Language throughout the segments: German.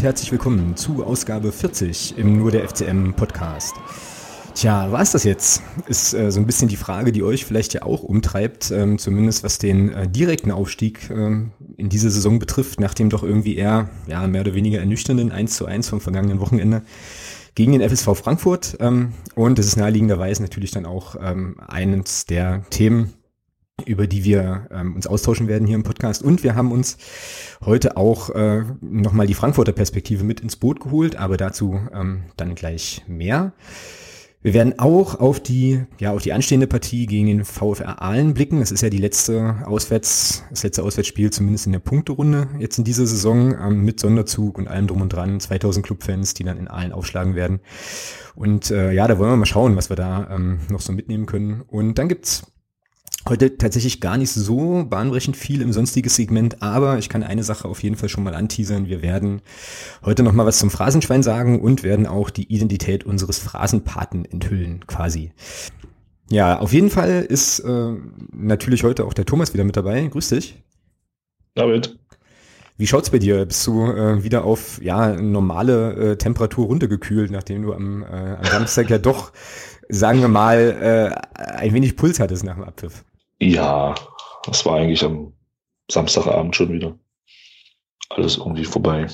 Und herzlich willkommen zu Ausgabe 40 im Nur der FCM Podcast. Tja, war es das jetzt? Ist äh, so ein bisschen die Frage, die euch vielleicht ja auch umtreibt, ähm, zumindest was den äh, direkten Aufstieg ähm, in diese Saison betrifft, nach dem doch irgendwie eher ja, mehr oder weniger ernüchternden 1 zu 1 vom vergangenen Wochenende gegen den FSV Frankfurt. Ähm, und das ist naheliegenderweise natürlich dann auch ähm, eines der Themen, über die wir ähm, uns austauschen werden hier im Podcast. Und wir haben uns heute auch äh, nochmal die Frankfurter Perspektive mit ins Boot geholt, aber dazu ähm, dann gleich mehr. Wir werden auch auf die, ja, auf die anstehende Partie gegen den VfR Aalen blicken. Das ist ja die letzte Auswärts, das letzte Auswärtsspiel, zumindest in der Punkterunde jetzt in dieser Saison, ähm, mit Sonderzug und allem drum und dran. 2000 Clubfans, die dann in Aalen aufschlagen werden. Und äh, ja, da wollen wir mal schauen, was wir da ähm, noch so mitnehmen können. Und dann gibt's Heute tatsächlich gar nicht so bahnbrechend viel im sonstiges Segment, aber ich kann eine Sache auf jeden Fall schon mal anteasern. Wir werden heute noch mal was zum Phrasenschwein sagen und werden auch die Identität unseres Phrasenpaten enthüllen, quasi. Ja, auf jeden Fall ist äh, natürlich heute auch der Thomas wieder mit dabei. Grüß dich. David. Wie schaut's bei dir? Bist du äh, wieder auf ja normale äh, Temperatur runtergekühlt, nachdem du am, äh, am Samstag ja doch, sagen wir mal, äh, ein wenig Puls hattest nach dem Abpfiff? Ja, das war eigentlich am Samstagabend schon wieder. Alles irgendwie vorbei.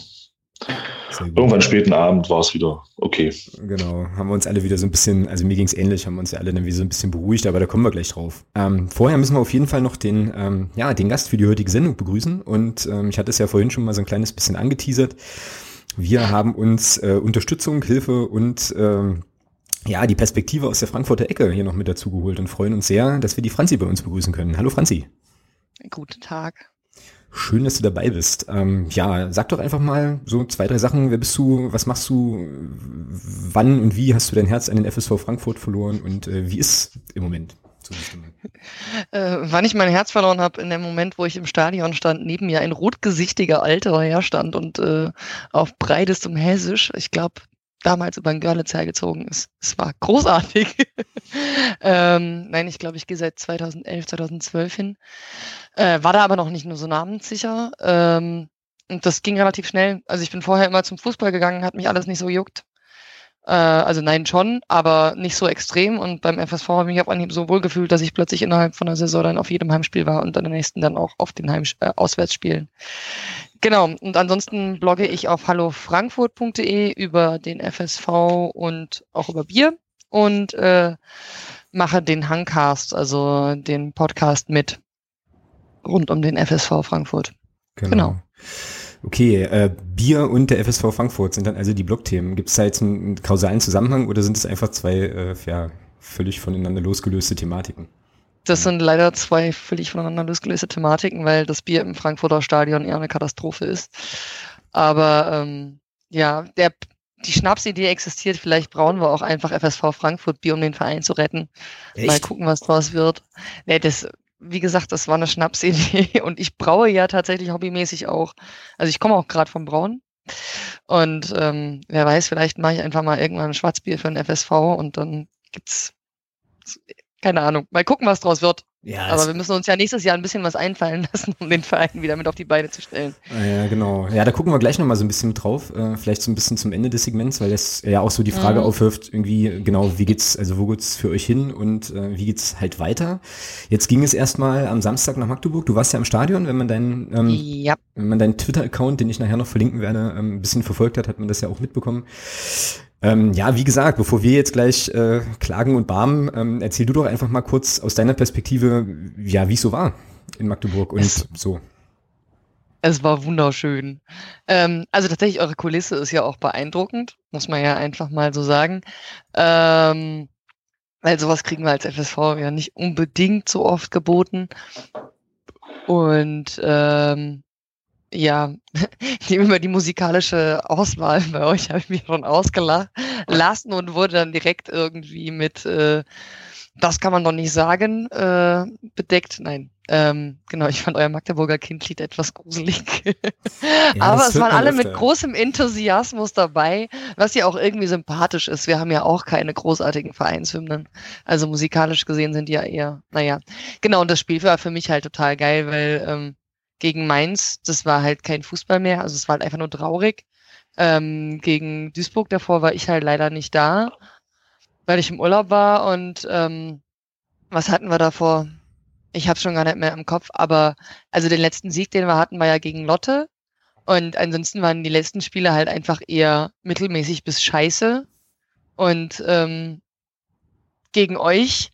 Irgendwann späten Abend war es wieder okay. Genau, haben wir uns alle wieder so ein bisschen, also mir ging es ähnlich, haben wir uns ja alle dann wieder so ein bisschen beruhigt, aber da kommen wir gleich drauf. Ähm, vorher müssen wir auf jeden Fall noch den, ähm, ja, den Gast für die heutige Sendung begrüßen und ähm, ich hatte es ja vorhin schon mal so ein kleines bisschen angeteasert. Wir haben uns äh, Unterstützung, Hilfe und ähm, ja, die Perspektive aus der Frankfurter Ecke hier noch mit dazu geholt und freuen uns sehr, dass wir die Franzi bei uns begrüßen können. Hallo Franzi. Guten Tag. Schön, dass du dabei bist. Ähm, ja, sag doch einfach mal so zwei, drei Sachen. Wer bist du? Was machst du? Wann und wie hast du dein Herz an den FSV Frankfurt verloren? Und äh, wie ist im Moment? Äh, wann ich mein Herz verloren habe, in dem Moment, wo ich im Stadion stand, neben mir ein rotgesichtiger Alter herstand und äh, auf breitestem Hessisch, ich glaube, damals über den Görlitz hergezogen ist. Es war großartig. ähm, nein, ich glaube, ich gehe seit 2011, 2012 hin. Äh, war da aber noch nicht nur so namenssicher. Ähm, und das ging relativ schnell. Also ich bin vorher immer zum Fußball gegangen, hat mich alles nicht so juckt. Äh, also nein, schon, aber nicht so extrem. Und beim FSV habe ich mich auf Anhieb so wohl gefühlt, dass ich plötzlich innerhalb von der Saison dann auf jedem Heimspiel war und dann der nächsten dann auch auf den Heim äh, Auswärtsspielen. Genau, und ansonsten blogge ich auf hallofrankfurt.de über den FSV und auch über Bier und äh, mache den Hangcast, also den Podcast mit rund um den FSV Frankfurt. Genau. genau. Okay, äh, Bier und der FSV Frankfurt sind dann also die Blogthemen. Gibt es da jetzt einen kausalen Zusammenhang oder sind es einfach zwei äh, ja, völlig voneinander losgelöste Thematiken? Das sind leider zwei völlig voneinander losgelöste Thematiken, weil das Bier im Frankfurter Stadion eher eine Katastrophe ist. Aber ähm, ja, der, die Schnapsidee existiert. Vielleicht brauchen wir auch einfach FSV Frankfurt Bier, um den Verein zu retten. Echt? Mal gucken, was draus wird. Nee, das, wie gesagt, das war eine Schnapsidee und ich braue ja tatsächlich hobbymäßig auch. Also ich komme auch gerade vom Brauen. Und ähm, wer weiß, vielleicht mache ich einfach mal irgendwann ein Schwarzbier für den FSV und dann gibt's keine Ahnung. Mal gucken, was draus wird. Ja, Aber wir müssen uns ja nächstes Jahr ein bisschen was einfallen lassen, um den Verein wieder mit auf die Beine zu stellen. Ah ja, genau. Ja, da gucken wir gleich nochmal so ein bisschen drauf. Äh, vielleicht so ein bisschen zum Ende des Segments, weil das ja auch so die Frage mhm. aufwirft, irgendwie, genau, wie geht's, also wo geht's für euch hin und äh, wie geht's halt weiter? Jetzt ging es erstmal am Samstag nach Magdeburg. Du warst ja im Stadion, wenn man deinen, ähm, ja. wenn man deinen Twitter-Account, den ich nachher noch verlinken werde, ähm, ein bisschen verfolgt hat, hat man das ja auch mitbekommen. Ähm, ja, wie gesagt, bevor wir jetzt gleich äh, klagen und barmen, ähm, erzähl du doch einfach mal kurz aus deiner Perspektive, ja, wie es so war in Magdeburg und es, so. Es war wunderschön. Ähm, also tatsächlich, eure Kulisse ist ja auch beeindruckend, muss man ja einfach mal so sagen. Ähm, weil sowas kriegen wir als FSV ja nicht unbedingt so oft geboten. Und ähm, ja, über die musikalische Auswahl bei euch habe ich mich schon ausgelassen und wurde dann direkt irgendwie mit äh, das kann man doch nicht sagen, äh, bedeckt. Nein. Ähm, genau, ich fand euer Magdeburger Kindlied etwas gruselig. ja, Aber es waren alle öfter. mit großem Enthusiasmus dabei, was ja auch irgendwie sympathisch ist. Wir haben ja auch keine großartigen Vereinshymnen. Also musikalisch gesehen sind die ja eher, naja. Genau, und das Spiel war für mich halt total geil, weil ähm, gegen Mainz, das war halt kein Fußball mehr, also es war halt einfach nur traurig. Ähm, gegen Duisburg davor war ich halt leider nicht da, weil ich im Urlaub war und ähm, was hatten wir davor? Ich habe schon gar nicht mehr im Kopf, aber also den letzten Sieg, den wir hatten, war ja gegen Lotte. Und ansonsten waren die letzten Spiele halt einfach eher mittelmäßig bis scheiße. Und ähm, gegen euch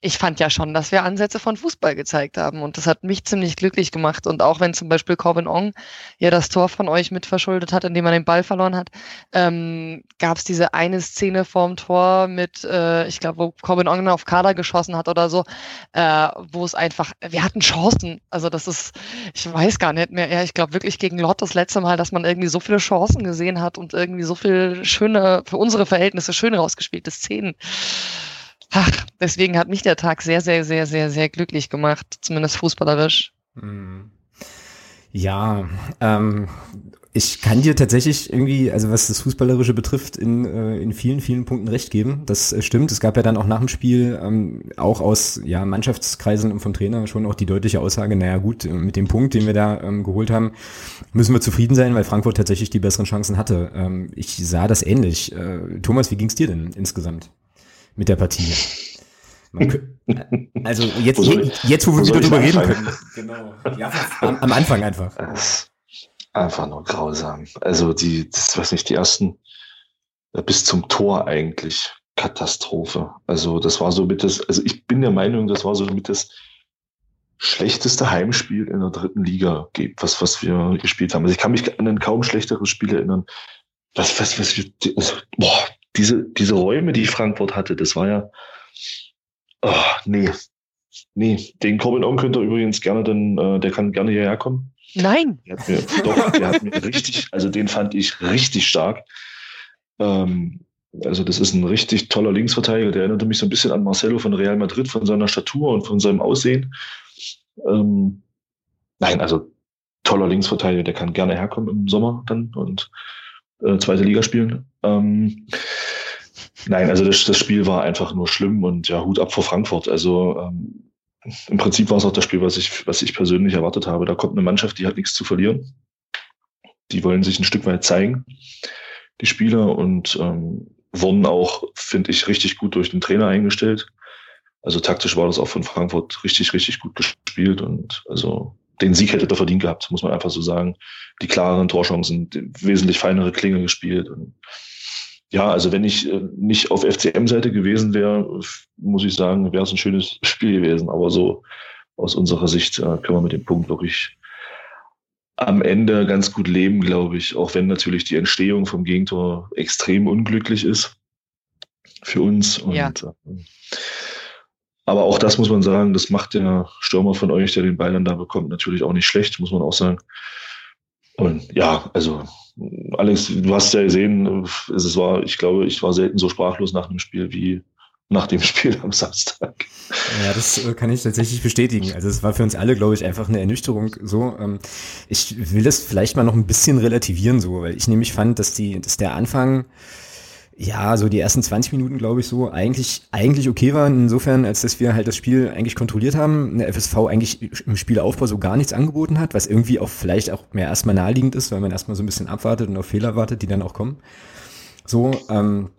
ich fand ja schon, dass wir Ansätze von Fußball gezeigt haben und das hat mich ziemlich glücklich gemacht. Und auch wenn zum Beispiel Corbin Ong ja das Tor von euch mit verschuldet hat, indem er den Ball verloren hat, ähm, gab es diese eine Szene vorm Tor mit, äh, ich glaube, wo Corbin Ong auf Kader geschossen hat oder so, äh, wo es einfach, wir hatten Chancen. Also das ist, ich weiß gar nicht mehr, ja, ich glaube wirklich gegen Lott das letzte Mal, dass man irgendwie so viele Chancen gesehen hat und irgendwie so viel schöne, für unsere Verhältnisse schön rausgespielte Szenen. Ach, deswegen hat mich der Tag sehr, sehr, sehr, sehr, sehr glücklich gemacht, zumindest fußballerisch. Hm. Ja, ähm, ich kann dir tatsächlich irgendwie, also was das Fußballerische betrifft, in, äh, in vielen, vielen Punkten recht geben. Das äh, stimmt. Es gab ja dann auch nach dem Spiel ähm, auch aus ja, Mannschaftskreisen und vom Trainer schon auch die deutliche Aussage, naja gut, mit dem Punkt, den wir da ähm, geholt haben, müssen wir zufrieden sein, weil Frankfurt tatsächlich die besseren Chancen hatte. Ähm, ich sah das ähnlich. Äh, Thomas, wie ging es dir denn insgesamt? Mit der Partie. also jetzt, ich, jetzt wo wir wieder drüber reden können. Genau. Ja, am, am, Anfang einfach. Einfach nur grausam. Also die, das weiß nicht, die ersten äh, bis zum Tor eigentlich Katastrophe. Also das war so mit das, also ich bin der Meinung, das war so mit das schlechteste Heimspiel in der dritten Liga was, was wir gespielt haben. Also ich kann mich an ein kaum schlechteres Spiel erinnern. Was, was, was wir, also, boah, diese, diese Räume, die Frankfurt hatte, das war ja, oh, nee, nee, den Corbin On könnte übrigens gerne dann, äh, der kann gerne hierher kommen. Nein. Der hat mir, doch, der hat mir richtig, also den fand ich richtig stark. Ähm, also das ist ein richtig toller Linksverteidiger, der erinnerte mich so ein bisschen an Marcelo von Real Madrid, von seiner Statur und von seinem Aussehen. Ähm, nein, also toller Linksverteidiger, der kann gerne herkommen im Sommer dann und äh, zweite Liga spielen. Ähm, nein, also das, das Spiel war einfach nur schlimm und ja, Hut ab vor Frankfurt. Also ähm, im Prinzip war es auch das Spiel, was ich, was ich persönlich erwartet habe. Da kommt eine Mannschaft, die hat nichts zu verlieren. Die wollen sich ein Stück weit zeigen, die Spieler, und ähm, wurden auch, finde ich, richtig gut durch den Trainer eingestellt. Also taktisch war das auch von Frankfurt richtig, richtig gut gespielt und also den Sieg hätte er verdient gehabt, muss man einfach so sagen. Die klareren Torchancen, wesentlich feinere Klinge gespielt. Und ja, also wenn ich äh, nicht auf FCM-Seite gewesen wäre, muss ich sagen, wäre es ein schönes Spiel gewesen. Aber so aus unserer Sicht äh, können wir mit dem Punkt wirklich am Ende ganz gut leben, glaube ich. Auch wenn natürlich die Entstehung vom Gegentor extrem unglücklich ist für uns. Und ja. Äh, aber auch das muss man sagen, das macht der Stürmer von euch, der den Ball dann da bekommt, natürlich auch nicht schlecht, muss man auch sagen. Und ja, also Alex, du hast ja gesehen, es war, ich glaube, ich war selten so sprachlos nach einem Spiel wie nach dem Spiel am Samstag. Ja, das äh, kann ich tatsächlich bestätigen. Also es war für uns alle, glaube ich, einfach eine Ernüchterung. So, ähm, ich will das vielleicht mal noch ein bisschen relativieren, so, weil ich nämlich fand, dass die, dass der Anfang ja, so die ersten 20 Minuten, glaube ich, so eigentlich, eigentlich okay waren, insofern, als dass wir halt das Spiel eigentlich kontrolliert haben, der FSV eigentlich im Spielaufbau so gar nichts angeboten hat, was irgendwie auch vielleicht auch mehr erstmal naheliegend ist, weil man erstmal so ein bisschen abwartet und auf Fehler wartet, die dann auch kommen. So, ähm,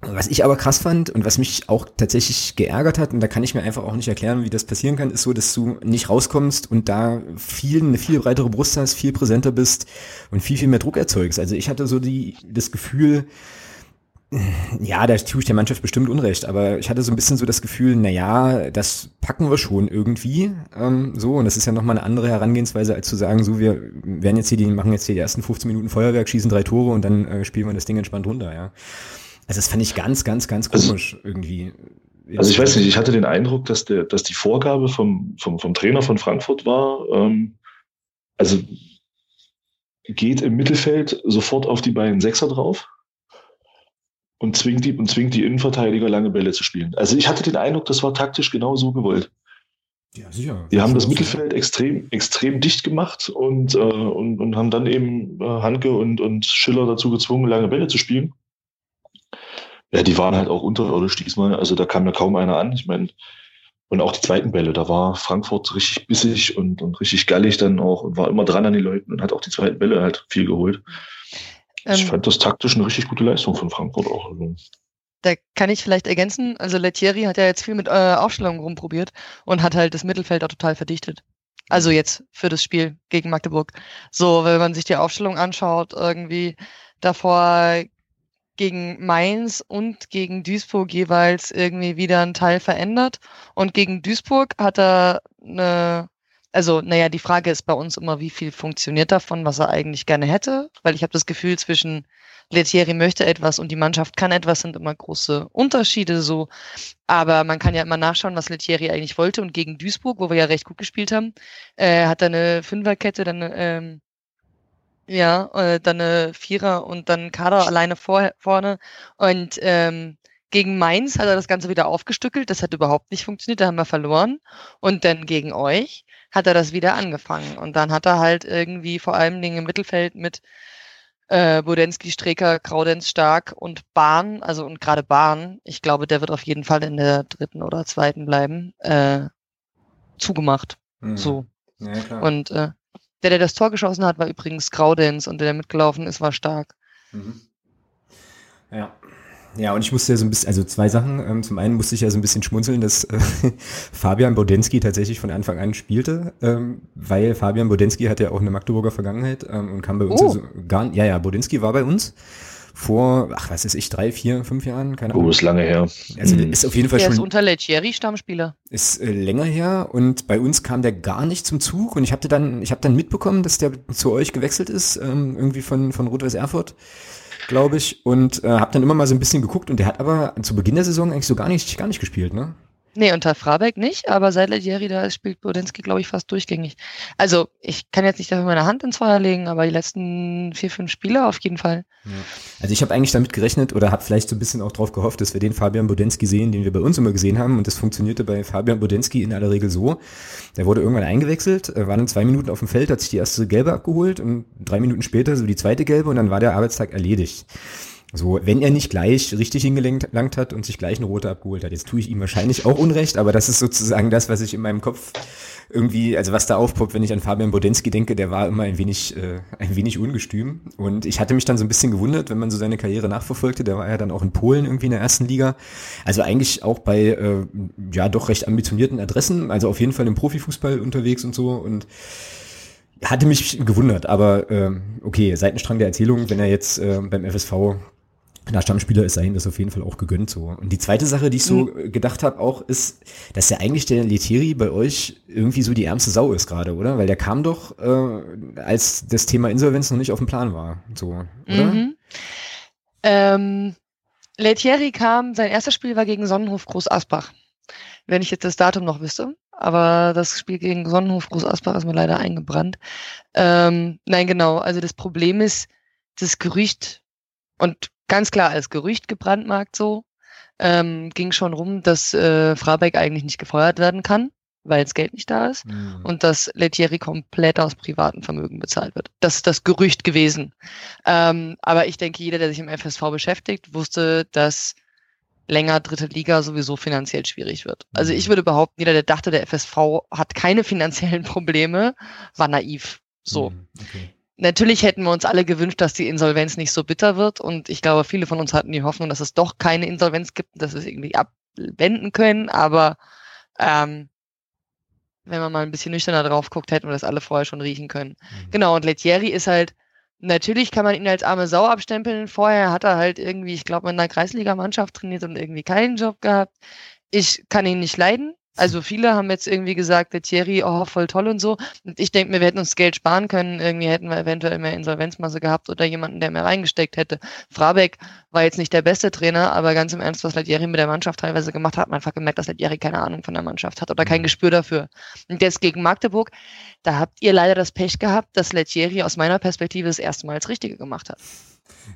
was ich aber krass fand und was mich auch tatsächlich geärgert hat, und da kann ich mir einfach auch nicht erklären, wie das passieren kann, ist so, dass du nicht rauskommst und da viel, eine viel breitere Brust hast, viel präsenter bist und viel, viel mehr Druck erzeugst. Also ich hatte so die, das Gefühl, ja, da tue ich der Mannschaft bestimmt Unrecht, aber ich hatte so ein bisschen so das Gefühl, na ja, das packen wir schon irgendwie ähm, so und das ist ja nochmal eine andere Herangehensweise, als zu sagen, so wir werden jetzt hier die, machen jetzt hier die ersten 15 Minuten Feuerwerk, schießen drei Tore und dann äh, spielen wir das Ding entspannt runter, ja. Also das fand ich ganz, ganz, ganz also komisch also, irgendwie. Also ich weiß nicht, ich hatte den Eindruck, dass der, dass die Vorgabe vom, vom, vom Trainer von Frankfurt war, ähm, also geht im Mittelfeld sofort auf die beiden Sechser drauf und zwingt die, und zwingt die Innenverteidiger lange Bälle zu spielen. Also ich hatte den Eindruck, das war taktisch genau so gewollt. Ja, sicher. Die haben das Mittelfeld extrem, extrem dicht gemacht und, äh, und, und haben dann eben äh, Hanke und, und Schiller dazu gezwungen, lange Bälle zu spielen. Ja, die waren halt auch unterirdisch diesmal. Also da kam ja kaum einer an. Ich meine, Und auch die zweiten Bälle, da war Frankfurt richtig bissig und, und richtig gallig dann auch und war immer dran an die Leuten und hat auch die zweiten Bälle halt viel geholt. Ähm, ich fand das taktisch eine richtig gute Leistung von Frankfurt auch. Also da kann ich vielleicht ergänzen, also Lettieri hat ja jetzt viel mit äh, Aufstellungen rumprobiert und hat halt das Mittelfeld auch total verdichtet. Also jetzt für das Spiel gegen Magdeburg. So, wenn man sich die Aufstellung anschaut, irgendwie davor gegen Mainz und gegen Duisburg jeweils irgendwie wieder ein Teil verändert. Und gegen Duisburg hat er eine, also naja, die Frage ist bei uns immer, wie viel funktioniert davon, was er eigentlich gerne hätte, weil ich habe das Gefühl, zwischen Lettieri möchte etwas und die Mannschaft kann etwas, sind immer große Unterschiede so. Aber man kann ja immer nachschauen, was Lettieri eigentlich wollte. Und gegen Duisburg, wo wir ja recht gut gespielt haben, äh, hat er eine Fünferkette, dann ähm, ja, äh, dann eine Vierer und dann Kader alleine vor, vorne. Und ähm, gegen Mainz hat er das Ganze wieder aufgestückelt. Das hat überhaupt nicht funktioniert. Da haben wir verloren. Und dann gegen euch hat er das wieder angefangen. Und dann hat er halt irgendwie vor allen Dingen im Mittelfeld mit äh, Budensky, Streker, Graudenz, Stark und Bahn, also und gerade Bahn, ich glaube, der wird auf jeden Fall in der dritten oder zweiten bleiben, äh, zugemacht. Mhm. So. Ja, und äh, der, der das Tor geschossen hat, war übrigens Graudenz und der, der mitgelaufen ist, war stark. Mhm. Ja. Ja, und ich musste ja so ein bisschen, also zwei Sachen. Ähm, zum einen musste ich ja so ein bisschen schmunzeln, dass äh, Fabian Bodensky tatsächlich von Anfang an spielte, ähm, weil Fabian Bodensky hat ja auch eine Magdeburger Vergangenheit ähm, und kam bei uns oh. also gar ja, ja, Bodensky war bei uns vor, ach, was ist ich, drei, vier, fünf Jahren, keine Ahnung. Oh, ist lange her. Also mhm. ist auf jeden Fall der schon. ist unter Leggieri Stammspieler. Ist äh, länger her und bei uns kam der gar nicht zum Zug und ich habe dann, ich habe dann mitbekommen, dass der zu euch gewechselt ist, ähm, irgendwie von von Rot-Weiß Erfurt glaube ich, und äh, habe dann immer mal so ein bisschen geguckt und der hat aber zu Beginn der Saison eigentlich so gar nicht, gar nicht gespielt, ne? Nee, unter Frabeck nicht, aber seit Legeri da spielt Bodensky, glaube ich, fast durchgängig. Also, ich kann jetzt nicht dafür meine Hand ins Feuer legen, aber die letzten vier, fünf Spiele auf jeden Fall. Ja. Also, ich habe eigentlich damit gerechnet oder habe vielleicht so ein bisschen auch drauf gehofft, dass wir den Fabian Bodensky sehen, den wir bei uns immer gesehen haben. Und das funktionierte bei Fabian Bodensky in aller Regel so. Der wurde irgendwann eingewechselt, war dann zwei Minuten auf dem Feld, hat sich die erste Gelbe abgeholt und drei Minuten später so die zweite Gelbe und dann war der Arbeitstag erledigt. So, wenn er nicht gleich richtig hingelangt hat und sich gleich eine rote abgeholt hat. Jetzt tue ich ihm wahrscheinlich auch Unrecht, aber das ist sozusagen das, was ich in meinem Kopf irgendwie, also was da aufpoppt, wenn ich an Fabian Bodensky denke, der war immer ein wenig, äh, ein wenig ungestüm. Und ich hatte mich dann so ein bisschen gewundert, wenn man so seine Karriere nachverfolgte. Der war ja dann auch in Polen irgendwie in der ersten Liga. Also eigentlich auch bei, äh, ja, doch recht ambitionierten Adressen. Also auf jeden Fall im Profifußball unterwegs und so. Und hatte mich gewundert, aber äh, okay, Seitenstrang der Erzählung, wenn er jetzt äh, beim FSV na, Stammspieler ist sein, das auf jeden Fall auch gegönnt so. Und die zweite Sache, die ich so mhm. gedacht habe, auch ist, dass ja eigentlich der Leteri bei euch irgendwie so die ärmste Sau ist gerade, oder? Weil der kam doch, äh, als das Thema Insolvenz noch nicht auf dem Plan war, so, oder? Mhm. Ähm, Letieri kam, sein erstes Spiel war gegen Sonnenhof Groß Asbach. Wenn ich jetzt das Datum noch wüsste. Aber das Spiel gegen Sonnenhof Groß Asbach ist mir leider eingebrannt. Ähm, nein, genau. Also das Problem ist, das Gerücht und ganz klar als Gerücht gebrandmarkt so. Ähm, ging schon rum, dass äh, Frabeck eigentlich nicht gefeuert werden kann, weil das Geld nicht da ist mhm. und dass Lettieri komplett aus privatem Vermögen bezahlt wird. Das ist das Gerücht gewesen. Ähm, aber ich denke, jeder, der sich im FSV beschäftigt, wusste, dass länger dritte Liga sowieso finanziell schwierig wird. Also ich mhm. würde behaupten, jeder, der dachte, der FSV hat keine finanziellen Probleme, war naiv. So. Mhm, okay. Natürlich hätten wir uns alle gewünscht, dass die Insolvenz nicht so bitter wird. Und ich glaube, viele von uns hatten die Hoffnung, dass es doch keine Insolvenz gibt, dass wir es irgendwie abwenden können. Aber ähm, wenn man mal ein bisschen nüchterner drauf guckt, hätten wir das alle vorher schon riechen können. Mhm. Genau, und Lettieri ist halt, natürlich kann man ihn als arme Sau abstempeln. Vorher hat er halt irgendwie, ich glaube, in einer Kreisligamannschaft trainiert und irgendwie keinen Job gehabt. Ich kann ihn nicht leiden. Also viele haben jetzt irgendwie gesagt, der Thierry, oh, voll toll und so. Und ich denke mir, wir hätten uns Geld sparen können. Irgendwie hätten wir eventuell mehr Insolvenzmasse gehabt oder jemanden, der mehr reingesteckt hätte. Frabeck war jetzt nicht der beste Trainer, aber ganz im Ernst, was Lettieri mit der Mannschaft teilweise gemacht hat, hat man einfach gemerkt, dass Lettieri keine Ahnung von der Mannschaft hat oder kein mhm. Gespür dafür. Und jetzt gegen Magdeburg, da habt ihr leider das Pech gehabt, dass Lettieri aus meiner Perspektive das erste Mal das Richtige gemacht hat.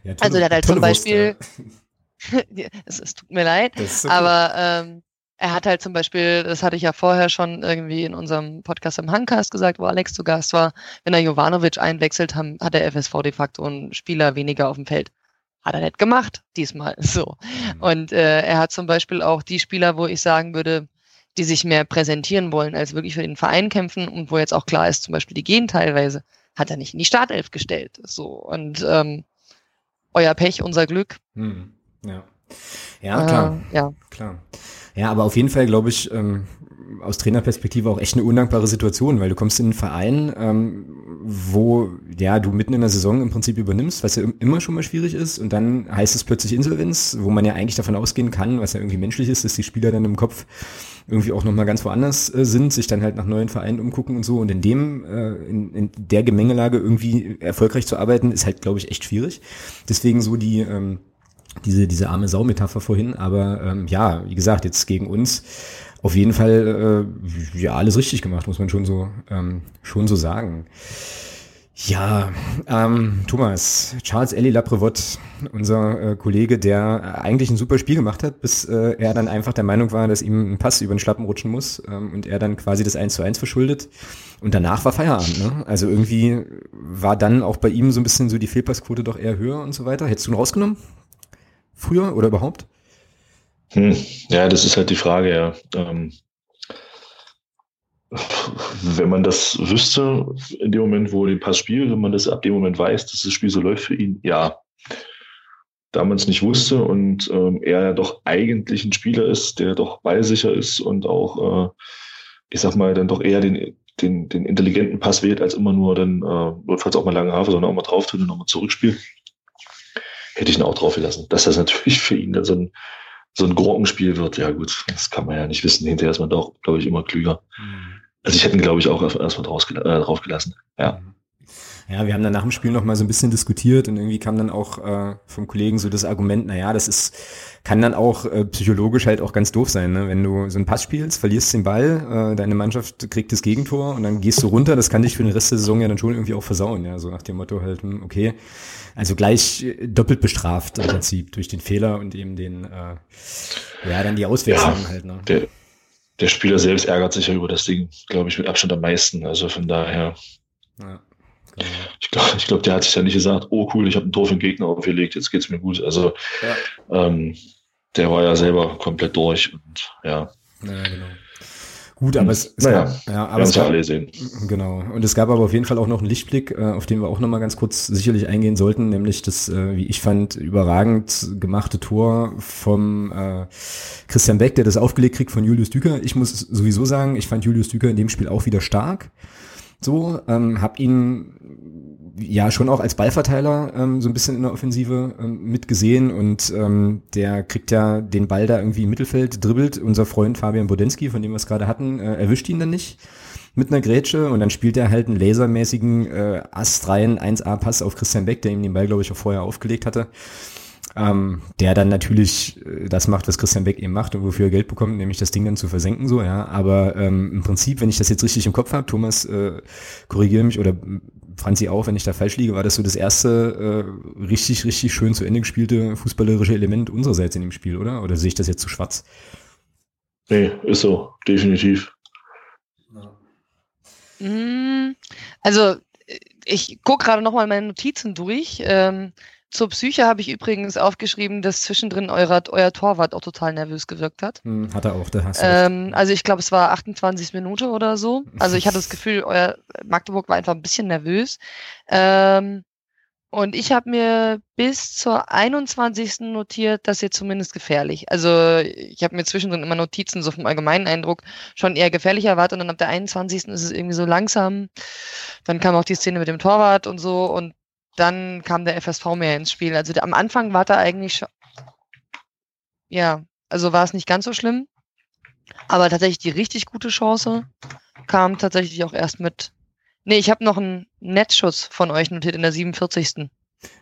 Ja, tolle, also der hat halt zum Beispiel, Wurst, ja. es, es, tut mir leid, so aber ähm, er hat halt zum Beispiel, das hatte ich ja vorher schon irgendwie in unserem Podcast im Handcast gesagt, wo Alex zu Gast war, wenn er Jovanovic einwechselt, haben, hat der FSV de facto einen Spieler weniger auf dem Feld. Hat er nicht gemacht, diesmal so. Mhm. Und äh, er hat zum Beispiel auch die Spieler, wo ich sagen würde, die sich mehr präsentieren wollen, als wirklich für den Verein kämpfen und wo jetzt auch klar ist, zum Beispiel die gehen teilweise, hat er nicht in die Startelf gestellt. So und ähm, euer Pech, unser Glück. Hm. Ja. Ja, klar. Äh, ja. Klar. Ja, aber auf jeden Fall glaube ich, ähm, aus Trainerperspektive auch echt eine undankbare Situation, weil du kommst in einen Verein, ähm, wo ja du mitten in der Saison im Prinzip übernimmst, was ja immer schon mal schwierig ist, und dann heißt es plötzlich Insolvenz, wo man ja eigentlich davon ausgehen kann, was ja irgendwie menschlich ist, dass die Spieler dann im Kopf irgendwie auch nochmal ganz woanders äh, sind, sich dann halt nach neuen Vereinen umgucken und so. Und in dem, äh, in, in der Gemengelage irgendwie erfolgreich zu arbeiten, ist halt, glaube ich, echt schwierig. Deswegen so die, ähm, diese, diese arme Sau-Metapher vorhin. Aber ähm, ja, wie gesagt, jetzt gegen uns auf jeden Fall äh, ja alles richtig gemacht, muss man schon so, ähm, schon so sagen. Ja, ähm, Thomas, Charles Ellie Laprevot, unser äh, Kollege, der eigentlich ein super Spiel gemacht hat, bis äh, er dann einfach der Meinung war, dass ihm ein Pass über den Schlappen rutschen muss ähm, und er dann quasi das 1 zu 1 verschuldet. Und danach war Feierabend, ne? Also irgendwie war dann auch bei ihm so ein bisschen so die Fehlpassquote doch eher höher und so weiter. Hättest du ihn rausgenommen? Früher oder überhaupt? Hm, ja, das ist halt die Frage, ja. Ähm, wenn man das wüsste, in dem Moment, wo den Pass spielt, wenn man das ab dem Moment weiß, dass das Spiel so läuft für ihn, ja. Da man es nicht wusste und ähm, er ja doch eigentlich ein Spieler ist, der doch ballsicher ist und auch, äh, ich sag mal, dann doch eher den, den, den intelligenten Pass wählt, als immer nur dann, äh, notfalls auch mal lange Hafe, sondern auch mal drauf tun und nochmal zurückspielt, hätte ich ihn auch drauf gelassen. Dass das natürlich für ihn dann so ein, so ein Gurkenspiel wird, ja gut, das kann man ja nicht wissen. Hinterher ist man doch, glaube ich, immer klüger. Mhm. Also ich hätte ihn, glaube ich, auch erstmal drauf, äh, drauf gelassen. Ja. Ja, wir haben dann nach dem Spiel noch mal so ein bisschen diskutiert und irgendwie kam dann auch äh, vom Kollegen so das Argument, naja, das ist, kann dann auch äh, psychologisch halt auch ganz doof sein, ne? wenn du so einen Pass spielst, verlierst den Ball, äh, deine Mannschaft kriegt das Gegentor und dann gehst du runter, das kann dich für den Rest der Saison ja dann schon irgendwie auch versauen, ja, so nach dem Motto halt, hm, okay, also gleich äh, doppelt bestraft im Prinzip durch den Fehler und eben den, äh, ja, dann die Auswechslung ja, halt, ne? Der, der Spieler selbst ärgert sich ja über das Ding, glaube ich, mit Abstand am meisten. Also von daher. Ja, genau. Ich glaube, ich glaub, der hat sich ja nicht gesagt, oh cool, ich habe ein Tor für den Gegner aufgelegt, jetzt geht's mir gut. Also ja. ähm, der war ja selber komplett durch und ja. Ja, genau. Gut, aber es, es naja, gab, ja, aber es gab, alle sehen. Genau. Und es gab aber auf jeden Fall auch noch einen Lichtblick, äh, auf den wir auch nochmal ganz kurz sicherlich eingehen sollten, nämlich das, äh, wie ich fand, überragend gemachte Tor vom äh, Christian Beck, der das aufgelegt kriegt von Julius Düker. Ich muss sowieso sagen, ich fand Julius Düker in dem Spiel auch wieder stark. So, ähm, hab ihn ja schon auch als Ballverteiler ähm, so ein bisschen in der Offensive ähm, mitgesehen und ähm, der kriegt ja den Ball da irgendwie im Mittelfeld, dribbelt. Unser Freund Fabian Bodensky, von dem wir es gerade hatten, äh, erwischt ihn dann nicht mit einer Grätsche und dann spielt er halt einen lasermäßigen äh, astreinen 1A-Pass auf Christian Beck, der ihm den Ball, glaube ich, auch vorher aufgelegt hatte. Ähm, der dann natürlich äh, das macht, was Christian Beck eben macht und wofür er Geld bekommt, nämlich das Ding dann zu versenken, so, ja. Aber ähm, im Prinzip, wenn ich das jetzt richtig im Kopf habe, Thomas, äh, korrigiere mich oder Franzi auch, wenn ich da falsch liege, war das so das erste äh, richtig, richtig schön zu Ende gespielte fußballerische Element unsererseits in dem Spiel, oder? Oder sehe ich das jetzt zu schwarz? Nee, ist so, definitiv. Mm, also, ich gucke gerade nochmal meine Notizen durch. Ähm, zur Psyche habe ich übrigens aufgeschrieben, dass zwischendrin euer, euer Torwart auch total nervös gewirkt hat. Hm, hat er auch, da hast du ähm, Also ich glaube, es war 28 Minuten oder so. Also ich hatte das Gefühl, euer Magdeburg war einfach ein bisschen nervös. Ähm, und ich habe mir bis zur 21. notiert, dass ihr zumindest gefährlich. Also ich habe mir zwischendrin immer Notizen so vom allgemeinen Eindruck schon eher gefährlich erwartet und dann ab der 21. ist es irgendwie so langsam. Dann kam auch die Szene mit dem Torwart und so und dann kam der FSV mehr ins Spiel. Also am Anfang war da eigentlich schon, ja, also war es nicht ganz so schlimm. Aber tatsächlich die richtig gute Chance kam tatsächlich auch erst mit. Nee, ich habe noch einen Netzschuss von euch notiert in der 47.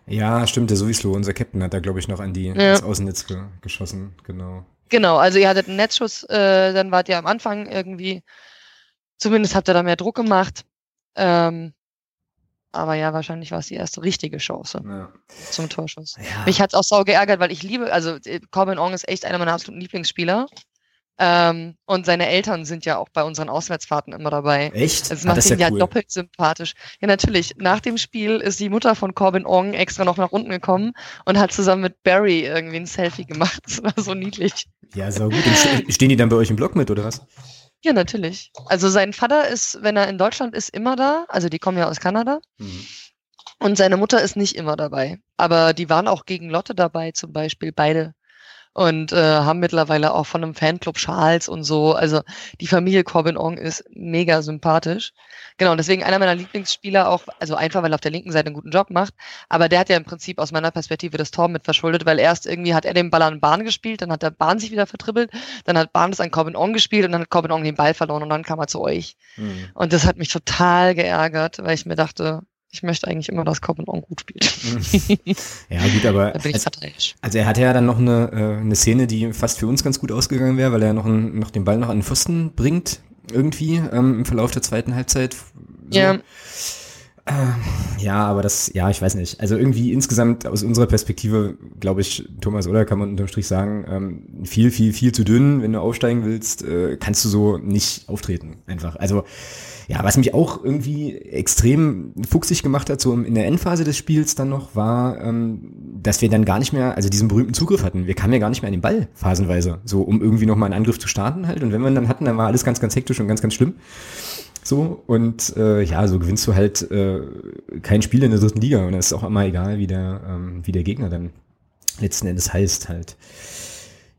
Ja, stimmt, der Sowieso, unser Captain, hat da, glaube ich, noch an die ja. ins Außennetz ge geschossen, genau. Genau, also ihr hattet einen Netzschuss, äh, dann wart ihr am Anfang irgendwie, zumindest habt ihr da mehr Druck gemacht. Ähm, aber ja, wahrscheinlich war es die erste richtige Chance ja. zum Torschuss. Ja. Mich hat es auch sau geärgert, weil ich liebe, also äh, Corbin Ong ist echt einer meiner absoluten Lieblingsspieler. Ähm, und seine Eltern sind ja auch bei unseren Auswärtsfahrten immer dabei. Echt? Das macht ah, das ihn ja, cool. doppelt sympathisch. Ja, natürlich. Nach dem Spiel ist die Mutter von Corbin Ong extra noch nach unten gekommen und hat zusammen mit Barry irgendwie ein Selfie gemacht. Das war so niedlich. Ja, so gut. stehen die dann bei euch im Blog mit, oder was? Ja, natürlich. Also sein Vater ist, wenn er in Deutschland ist, immer da. Also die kommen ja aus Kanada. Mhm. Und seine Mutter ist nicht immer dabei. Aber die waren auch gegen Lotte dabei, zum Beispiel, beide und äh, haben mittlerweile auch von einem Fanclub Charles und so. Also die Familie Corbin Ong ist mega sympathisch. Genau, und deswegen einer meiner Lieblingsspieler auch, also einfach, weil er auf der linken Seite einen guten Job macht, aber der hat ja im Prinzip aus meiner Perspektive das Tor mit verschuldet, weil erst irgendwie hat er den Ball an Bahn gespielt, dann hat der Bahn sich wieder vertribbelt, dann hat Bahn das an Corbin Ong gespielt und dann hat Corbin Ong den Ball verloren und dann kam er zu euch. Mhm. Und das hat mich total geärgert, weil ich mir dachte, ich möchte eigentlich immer, dass Corbin On gut spielt. ja, gut, aber also, also, er hatte ja dann noch eine, äh, eine Szene, die fast für uns ganz gut ausgegangen wäre, weil er noch, einen, noch den Ball noch an den Pfosten bringt, irgendwie ähm, im Verlauf der zweiten Halbzeit. So. Ja. Äh, ja, aber das, ja, ich weiß nicht. Also irgendwie insgesamt aus unserer Perspektive, glaube ich, Thomas oder kann man unterm Strich sagen, ähm, viel, viel, viel zu dünn. Wenn du aufsteigen willst, äh, kannst du so nicht auftreten. Einfach. Also ja, was mich auch irgendwie extrem fuchsig gemacht hat, so in der Endphase des Spiels dann noch, war, ähm, dass wir dann gar nicht mehr, also diesen berühmten Zugriff hatten. Wir kamen ja gar nicht mehr an den Ball, phasenweise, so um irgendwie nochmal einen Angriff zu starten halt. Und wenn wir ihn dann hatten, dann war alles ganz, ganz hektisch und ganz, ganz schlimm. So, und äh, ja, so gewinnst du halt äh, kein Spiel in der dritten Liga. Und es ist auch immer egal, wie der, ähm, wie der Gegner dann letzten Endes heißt halt.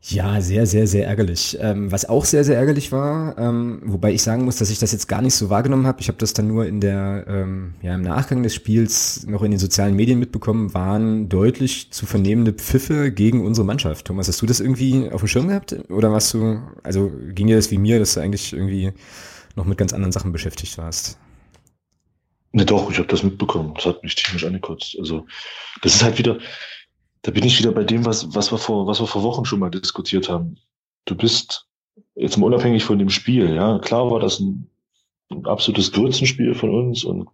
Ja, sehr, sehr, sehr ärgerlich. Ähm, was auch sehr, sehr ärgerlich war, ähm, wobei ich sagen muss, dass ich das jetzt gar nicht so wahrgenommen habe. Ich habe das dann nur in der, ähm, ja, im Nachgang des Spiels noch in den sozialen Medien mitbekommen, waren deutlich zu vernehmende Pfiffe gegen unsere Mannschaft. Thomas, hast du das irgendwie auf dem Schirm gehabt? Oder warst du, also ging dir das wie mir, dass du eigentlich irgendwie noch mit ganz anderen Sachen beschäftigt warst? Ne, doch, ich habe das mitbekommen. Das hat mich tierisch angekotzt. Also, das ist halt wieder, da bin ich wieder bei dem, was, was, wir vor, was wir vor Wochen schon mal diskutiert haben. Du bist jetzt mal unabhängig von dem Spiel, ja. Klar war das ein, ein absolutes Grützenspiel von uns und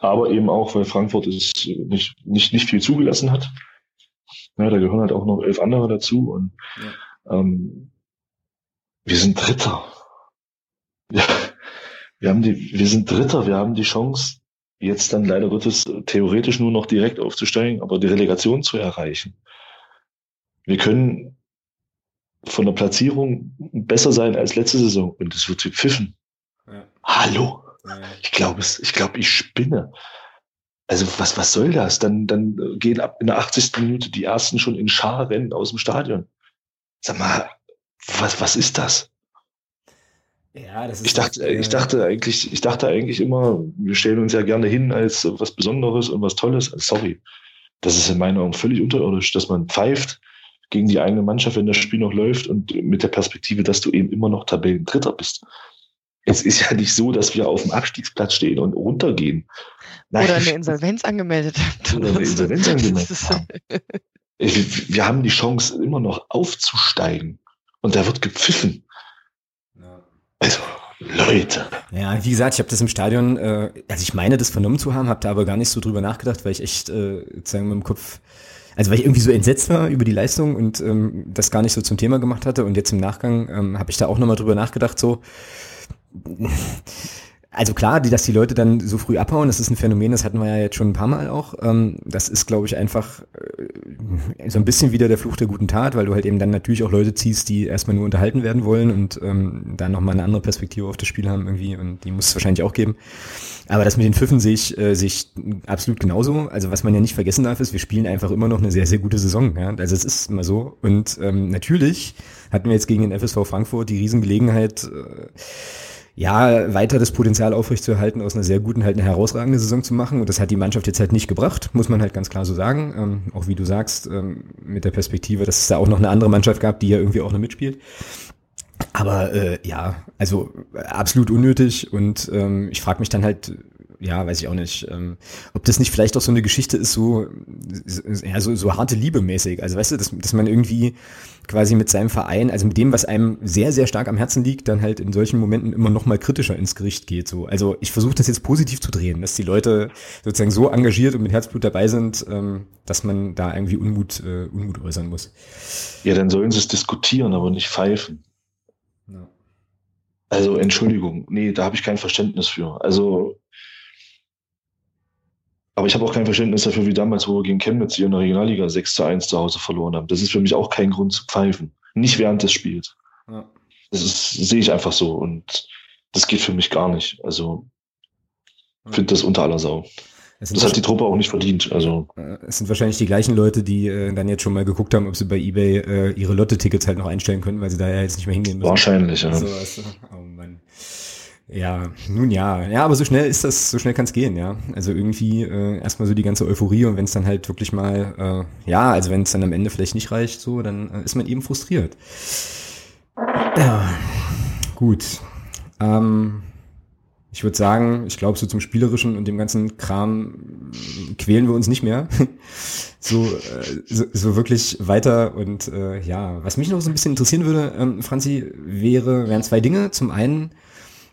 aber eben auch, weil Frankfurt es nicht, nicht, nicht viel zugelassen hat. Ja, da gehören halt auch noch elf andere dazu und ja. ähm, wir sind Dritter. Ja, wir haben die, wir sind Dritter, wir haben die Chance, jetzt dann leider Gottes theoretisch nur noch direkt aufzusteigen, aber die Relegation zu erreichen. Wir können von der Platzierung besser sein als letzte Saison und es wird gepfiffen. Ja. Hallo? Ja. Ich glaube es, ich glaube, ich spinne. Also was, was soll das? Dann, dann gehen ab in der 80. Minute die ersten schon in Scharrennen aus dem Stadion. Sag mal, was, was ist das? Ja, das ist ich dachte, echt, ich dachte eigentlich, ich dachte eigentlich immer, wir stellen uns ja gerne hin als was Besonderes und was Tolles. Sorry. Das ist in meinen Augen völlig unterirdisch, dass man pfeift gegen die eigene Mannschaft, wenn das Spiel noch läuft und mit der Perspektive, dass du eben immer noch Tabellendritter bist. Es ist ja nicht so, dass wir auf dem Abstiegsplatz stehen und runtergehen. Nein. Oder eine Insolvenz angemeldet haben. Oder eine Insolvenz angemeldet haben. Wir haben die Chance, immer noch aufzusteigen. Und da wird gepfiffen. Also, Leute. Ja, wie gesagt, ich habe das im Stadion, äh, also ich meine, das vernommen zu haben, habe da aber gar nicht so drüber nachgedacht, weil ich echt, äh, sagen mit dem Kopf, also weil ich irgendwie so entsetzt war über die Leistung und ähm, das gar nicht so zum Thema gemacht hatte. Und jetzt im Nachgang ähm, habe ich da auch nochmal drüber nachgedacht, so also klar, die, dass die Leute dann so früh abhauen, das ist ein Phänomen, das hatten wir ja jetzt schon ein paar Mal auch. Ähm, das ist, glaube ich, einfach äh, so ein bisschen wieder der Fluch der guten Tat, weil du halt eben dann natürlich auch Leute ziehst, die erstmal nur unterhalten werden wollen und ähm, dann nochmal eine andere Perspektive auf das Spiel haben irgendwie und die muss es wahrscheinlich auch geben. Aber das mit den Pfiffen sehe ich, äh, sehe ich absolut genauso. Also was man ja nicht vergessen darf, ist, wir spielen einfach immer noch eine sehr, sehr gute Saison. Ja? Also es ist immer so. Und ähm, natürlich hatten wir jetzt gegen den FSV Frankfurt die Riesengelegenheit, äh, ja, weiter das Potenzial aufrechtzuerhalten, aus einer sehr guten halt eine herausragende Saison zu machen. Und das hat die Mannschaft jetzt halt nicht gebracht, muss man halt ganz klar so sagen. Ähm, auch wie du sagst, ähm, mit der Perspektive, dass es da auch noch eine andere Mannschaft gab, die ja irgendwie auch noch mitspielt. Aber äh, ja, also absolut unnötig und ähm, ich frage mich dann halt, ja, weiß ich auch nicht, ähm, ob das nicht vielleicht auch so eine Geschichte ist, so, ja, so, so harte Liebe mäßig. Also weißt du, dass, dass man irgendwie quasi mit seinem Verein, also mit dem, was einem sehr, sehr stark am Herzen liegt, dann halt in solchen Momenten immer noch mal kritischer ins Gericht geht. So. Also ich versuche das jetzt positiv zu drehen, dass die Leute sozusagen so engagiert und mit Herzblut dabei sind, ähm, dass man da irgendwie Unmut, äh, Unmut äußern muss. Ja, dann sollen sie es diskutieren, aber nicht pfeifen. Ja. Also Entschuldigung, nee, da habe ich kein Verständnis für. Also, aber ich habe auch kein Verständnis dafür, wie damals, wo wir gegen Chemnitz hier in der Regionalliga 6 zu 1 zu Hause verloren haben. Das ist für mich auch kein Grund zu pfeifen. Nicht während des Spiels. Ja. Das ist, sehe ich einfach so und das geht für mich gar nicht. Also, finde das unter aller Sau. Das hat die Truppe auch nicht verdient. Also. Äh, es sind wahrscheinlich die gleichen Leute, die äh, dann jetzt schon mal geguckt haben, ob sie bei eBay äh, ihre Lotte-Tickets halt noch einstellen können, weil sie da ja jetzt nicht mehr hingehen müssen. Wahrscheinlich, ja. So, also, oh Mann. Ja, nun ja. Ja, aber so schnell ist das, so schnell kann es gehen, ja. Also irgendwie äh, erstmal so die ganze Euphorie und wenn es dann halt wirklich mal, äh, ja, also wenn es dann am Ende vielleicht nicht reicht, so, dann äh, ist man eben frustriert. Ja, gut. Ähm, ich würde sagen, ich glaube, so zum Spielerischen und dem ganzen Kram quälen wir uns nicht mehr. so, äh, so, so wirklich weiter. Und äh, ja, was mich noch so ein bisschen interessieren würde, ähm, Franzi, wäre, wären zwei Dinge. Zum einen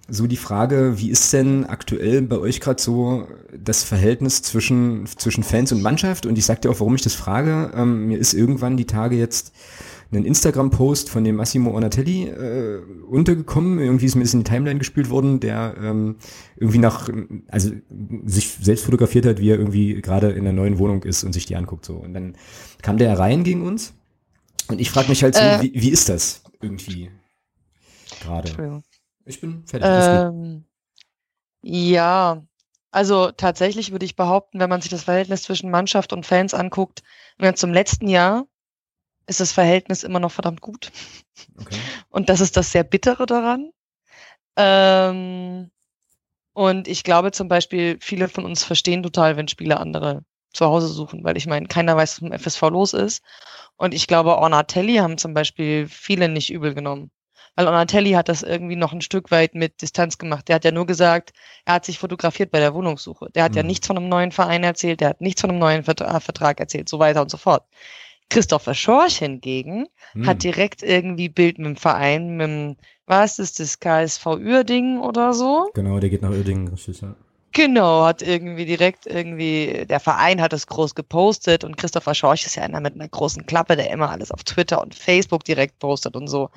so die Frage, wie ist denn aktuell bei euch gerade so das Verhältnis zwischen, zwischen Fans und Mannschaft? Und ich sag dir auch, warum ich das frage. Ähm, mir ist irgendwann die Tage jetzt einen Instagram-Post von dem Massimo Ornatelli äh, untergekommen. Irgendwie ist mir das in die Timeline gespielt worden, der ähm, irgendwie nach, also sich selbst fotografiert hat, wie er irgendwie gerade in der neuen Wohnung ist und sich die anguckt. so. Und dann kam der rein gegen uns. Und ich frage mich halt so, äh, wie, wie ist das irgendwie gerade? Ich bin fertig. Ähm, ja, also tatsächlich würde ich behaupten, wenn man sich das Verhältnis zwischen Mannschaft und Fans anguckt, zum letzten Jahr ist das Verhältnis immer noch verdammt gut. Okay. Und das ist das sehr Bittere daran. Ähm, und ich glaube zum Beispiel, viele von uns verstehen total, wenn Spieler andere zu Hause suchen, weil ich meine, keiner weiß, was im FSV los ist. Und ich glaube, Ornatelli haben zum Beispiel viele nicht übel genommen. Weil Ornatelli hat das irgendwie noch ein Stück weit mit Distanz gemacht. Der hat ja nur gesagt, er hat sich fotografiert bei der Wohnungssuche. Der hat mhm. ja nichts von einem neuen Verein erzählt, der hat nichts von einem neuen Vertrag erzählt, so weiter und so fort. Christopher Schorch hingegen hm. hat direkt irgendwie Bild mit dem Verein, mit dem, was ist das, KSV Uerdingen oder so? Genau, der geht nach Uerdingen, richtig, ja. Genau, hat irgendwie direkt irgendwie, der Verein hat es groß gepostet und Christopher Schorch ist ja einer mit einer großen Klappe, der immer alles auf Twitter und Facebook direkt postet und so.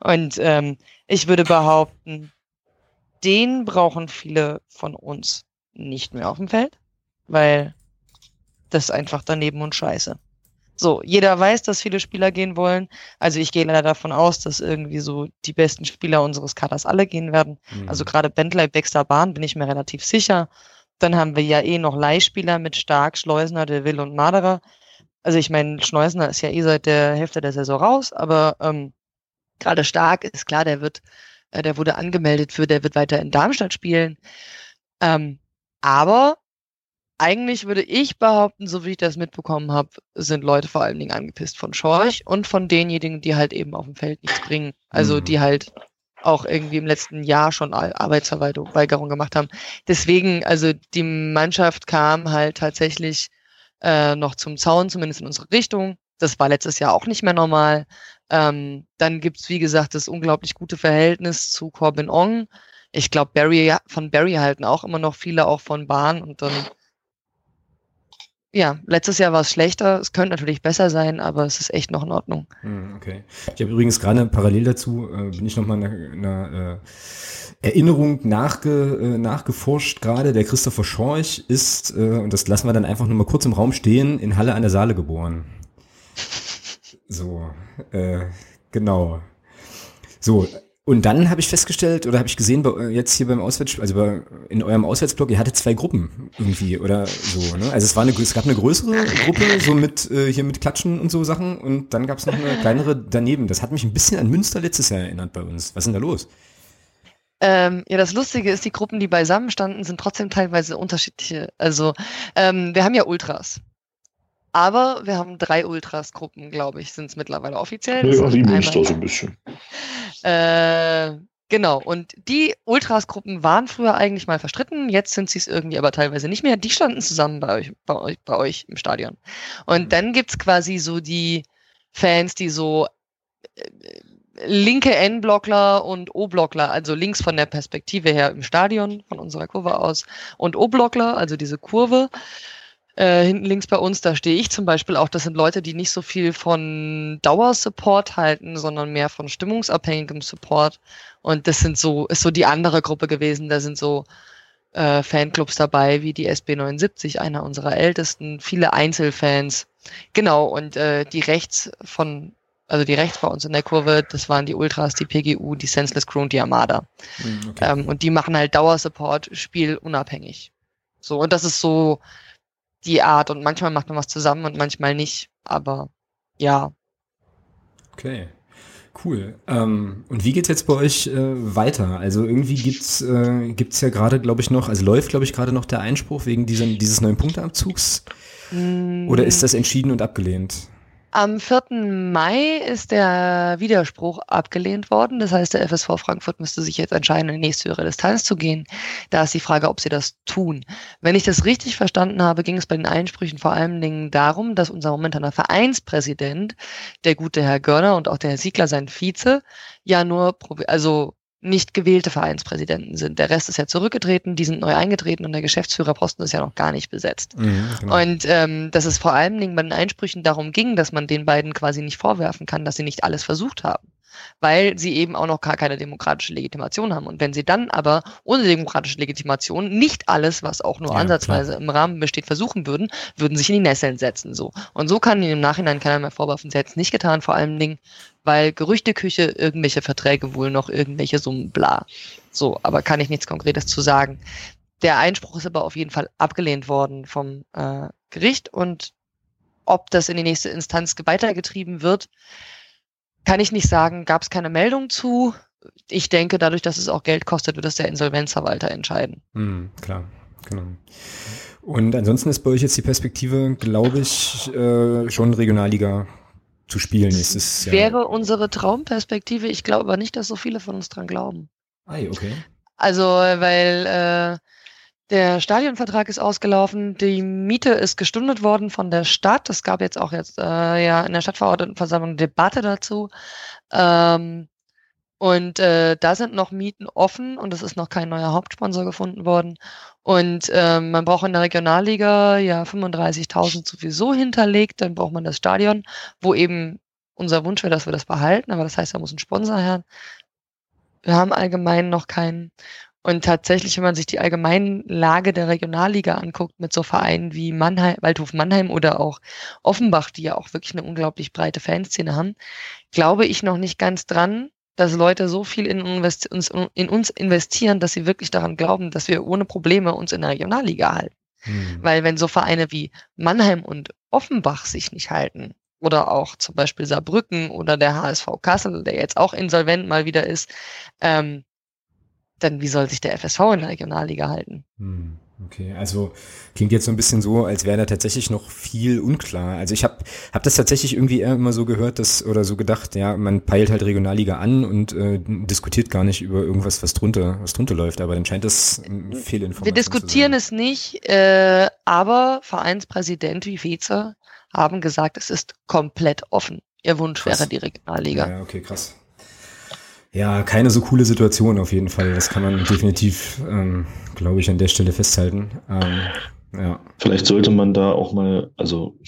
Und ähm, ich würde behaupten, den brauchen viele von uns nicht mehr auf dem Feld, weil das ist einfach daneben und scheiße. So, jeder weiß, dass viele Spieler gehen wollen. Also ich gehe leider davon aus, dass irgendwie so die besten Spieler unseres Kaders alle gehen werden. Mhm. Also gerade Bentley, Baxter, Bahn bin ich mir relativ sicher. Dann haben wir ja eh noch Leihspieler mit Stark, Schleusner, De Will und Maderer. Also ich meine, Schleusner ist ja eh seit der Hälfte der Saison raus, aber ähm, gerade Stark ist klar, der wird, äh, der wurde angemeldet für, der wird weiter in Darmstadt spielen. Ähm, aber eigentlich würde ich behaupten, so wie ich das mitbekommen habe, sind Leute vor allen Dingen angepisst von Schorch und von denjenigen, die halt eben auf dem Feld nichts bringen. Also mhm. die halt auch irgendwie im letzten Jahr schon Arbeitsverweigerung gemacht haben. Deswegen, also die Mannschaft kam halt tatsächlich äh, noch zum Zaun, zumindest in unsere Richtung. Das war letztes Jahr auch nicht mehr normal. Ähm, dann gibt's wie gesagt, das unglaublich gute Verhältnis zu Corbin Ong. Ich glaube, Barry, von Barry halten auch immer noch viele, auch von Bahn. Und dann ja, letztes Jahr war es schlechter. Es könnte natürlich besser sein, aber es ist echt noch in Ordnung. Hm, okay. Ich habe übrigens gerade parallel dazu, äh, bin ich nochmal in einer äh, Erinnerung nachge, äh, nachgeforscht gerade. Der Christopher Schorch ist, äh, und das lassen wir dann einfach nur mal kurz im Raum stehen, in Halle an der Saale geboren. So, äh, genau. So, und dann habe ich festgestellt oder habe ich gesehen, bei, jetzt hier beim Auswärts, also bei, in eurem Auswärtsblock, ihr hattet zwei Gruppen irgendwie oder so. Ne? Also es war eine, es gab eine größere Gruppe so mit äh, hier mit Klatschen und so Sachen und dann gab es noch eine kleinere daneben. Das hat mich ein bisschen an Münster letztes Jahr erinnert bei uns. Was ist denn da los? Ähm, ja, das Lustige ist, die Gruppen, die beisammen standen, sind trotzdem teilweise unterschiedliche. Also wir haben ja Ultras. Aber wir haben drei Ultras-Gruppen, glaube ich, sind es mittlerweile offiziell. Ja, wie Münster so ein bisschen. Äh, genau, und die Ultras-Gruppen waren früher eigentlich mal verstritten, jetzt sind sie es irgendwie aber teilweise nicht mehr. Die standen zusammen bei euch, bei euch, bei euch im Stadion. Und mhm. dann gibt's quasi so die Fans, die so äh, linke N-Blockler und O-Blockler, also links von der Perspektive her im Stadion, von unserer Kurve aus, und O-Blockler, also diese Kurve, Äh, hinten links bei uns, da stehe ich zum Beispiel auch. Das sind Leute, die nicht so viel von Dauersupport halten, sondern mehr von stimmungsabhängigem Support. Und das sind so, ist so die andere Gruppe gewesen. Da sind so äh, Fanclubs dabei, wie die SB79, einer unserer ältesten, viele Einzelfans. Genau, und äh, die rechts von, also die rechts bei uns in der Kurve, das waren die Ultras, die PGU, die Senseless Crew und die Armada. Hm, okay. Ähm, und die machen halt Dauersupport, spielunabhängig. So, und das ist so die Art. Und manchmal macht man was zusammen und manchmal nicht. Aber ja. Okay. Cool. Ähm, und wie geht's jetzt bei euch äh, weiter? Also irgendwie gibt's äh, gibt's ja gerade, glaube ich, noch, also läuft, glaube ich, gerade noch der Einspruch wegen diesen, dieses neuen Punkteabzugs. Mm. Oder ist das entschieden und abgelehnt? Am 4. Mai ist der Widerspruch abgelehnt worden. Das heißt, der FSV Frankfurt müsste sich jetzt entscheiden, in die nächste höhere Distanz zu gehen. Da ist die Frage, ob sie das tun. Wenn ich das richtig verstanden habe, ging es bei den Einsprüchen vor allen Dingen darum, dass unser momentaner Vereinspräsident, der gute Herr Görner und auch der Herr Siegler, sein Vize, ja nur, also nicht gewählte Vereinspräsidenten sind. Der Rest ist ja zurückgetreten, die sind neu eingetreten und der Geschäftsführerposten ist ja noch gar nicht besetzt. Mhm, genau. Und ähm, dass es vor allen Dingen bei den Einsprüchen darum ging, dass man den beiden quasi nicht vorwerfen kann, dass sie nicht alles versucht haben weil sie eben auch noch gar keine demokratische Legitimation haben. Und wenn sie dann aber ohne demokratische Legitimation nicht alles, was auch nur ja, ansatzweise klar. im Rahmen besteht, versuchen würden, würden sich in die Nesseln setzen. So. Und so kann ihnen im Nachhinein keiner mehr vorwerfen, sie hätten es nicht getan, vor allen Dingen, weil Gerüchteküche, irgendwelche Verträge wohl noch irgendwelche Summen, bla. So, aber kann ich nichts Konkretes zu sagen. Der Einspruch ist aber auf jeden Fall abgelehnt worden vom äh, Gericht und ob das in die nächste Instanz weitergetrieben wird, kann ich nicht sagen, gab es keine Meldung zu. Ich denke, dadurch, dass es auch Geld kostet, wird das der Insolvenzverwalter entscheiden. Hm, klar, genau. Und ansonsten ist bei euch jetzt die Perspektive, glaube ich, äh, schon Regionalliga zu spielen nächstes Jahr. Wäre unsere Traumperspektive. Ich glaube aber nicht, dass so viele von uns dran glauben. Ah, okay. Also, weil äh, der Stadionvertrag ist ausgelaufen, die Miete ist gestundet worden von der Stadt. Es gab jetzt auch jetzt äh, ja in der Stadtverordnetenversammlung Debatte dazu. Ähm, und äh, da sind noch Mieten offen und es ist noch kein neuer Hauptsponsor gefunden worden. Und ähm, man braucht in der Regionalliga ja 35.000 sowieso hinterlegt. Dann braucht man das Stadion, wo eben unser Wunsch wäre, dass wir das behalten. Aber das heißt, da muss ein Sponsor her. Wir haben allgemein noch keinen. Und tatsächlich, wenn man sich die allgemeine Lage der Regionalliga anguckt, mit so Vereinen wie Mannheim, Waldhof Mannheim oder auch Offenbach, die ja auch wirklich eine unglaublich breite Fanszene haben, glaube ich noch nicht ganz dran, dass Leute so viel in uns, in uns investieren, dass sie wirklich daran glauben, dass wir ohne Probleme uns in der Regionalliga halten. Hm. Weil wenn so Vereine wie Mannheim und Offenbach sich nicht halten, oder auch zum Beispiel Saarbrücken oder der HSV Kassel, der jetzt auch insolvent mal wieder ist, ähm, dann wie soll sich der FSV in der Regionalliga halten? Hm, okay, also klingt jetzt so ein bisschen so, als wäre da tatsächlich noch viel unklar. Also ich habe hab das tatsächlich irgendwie eher immer so gehört, dass oder so gedacht, ja, man peilt halt Regionalliga an und äh, diskutiert gar nicht über irgendwas, was drunter, was drunter läuft. Aber dann scheint das Fehlinformation Wir diskutieren es nicht, äh, aber Vereinspräsident wie Vize haben gesagt, es ist komplett offen. Ihr Wunsch krass. wäre die Regionalliga. Ja, okay, krass. Ja, keine so coole Situation auf jeden Fall. Das kann man definitiv, ähm, glaube ich, an der Stelle festhalten. Ähm, ja. Vielleicht sollte man da auch mal, also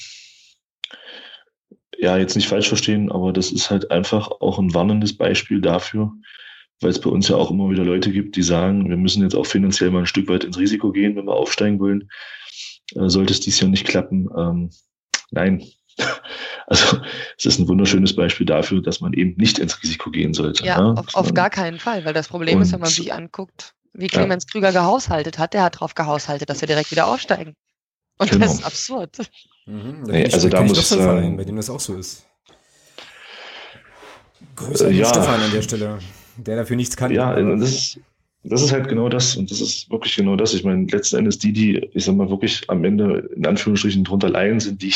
ja, jetzt nicht falsch verstehen, aber das ist halt einfach auch ein warnendes Beispiel dafür, weil es bei uns ja auch immer wieder Leute gibt, die sagen, wir müssen jetzt auch finanziell mal ein Stück weit ins Risiko gehen, wenn wir aufsteigen wollen. Äh, sollte es dies Jahr nicht klappen, ähm, nein, also es ist ein wunderschönes Beispiel dafür, dass man eben nicht ins Risiko gehen sollte. Ja, ne? auf, auf gar keinen Fall, weil das Problem ist, wenn man sich anguckt, wie Clemens ja. Krüger gehaushaltet hat, der hat darauf gehaushaltet, dass wir direkt wieder aufsteigen. Und genau. das ist absurd. Mhm, da nee, also da muss ich sagen, bei dem das auch so ist. Grüße äh, ja. Stefan an der Stelle, der dafür nichts kann. Ja, das ist, das ist halt genau das und das ist wirklich genau das. Ich meine, letzten Endes die, die, ich sag mal, wirklich am Ende in Anführungsstrichen drunter leiden, sind die,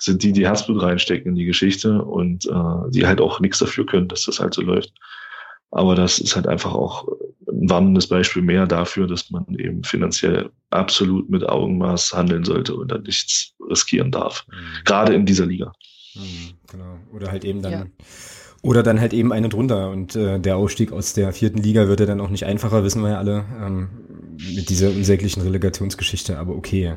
sind die, die Herzblut reinstecken in die Geschichte und äh, die halt auch nichts dafür können, dass das halt so läuft. Aber das ist halt einfach auch ein warnendes Beispiel mehr dafür, dass man eben finanziell absolut mit Augenmaß handeln sollte und dann nichts riskieren darf. Mhm. Gerade in dieser Liga. Mhm, genau. Oder halt eben dann ja Oder dann halt eben eine drunter und äh, der Ausstieg aus der vierten Liga wird ja dann auch nicht einfacher, wissen wir ja alle, ähm, mit dieser unsäglichen Relegationsgeschichte, aber okay.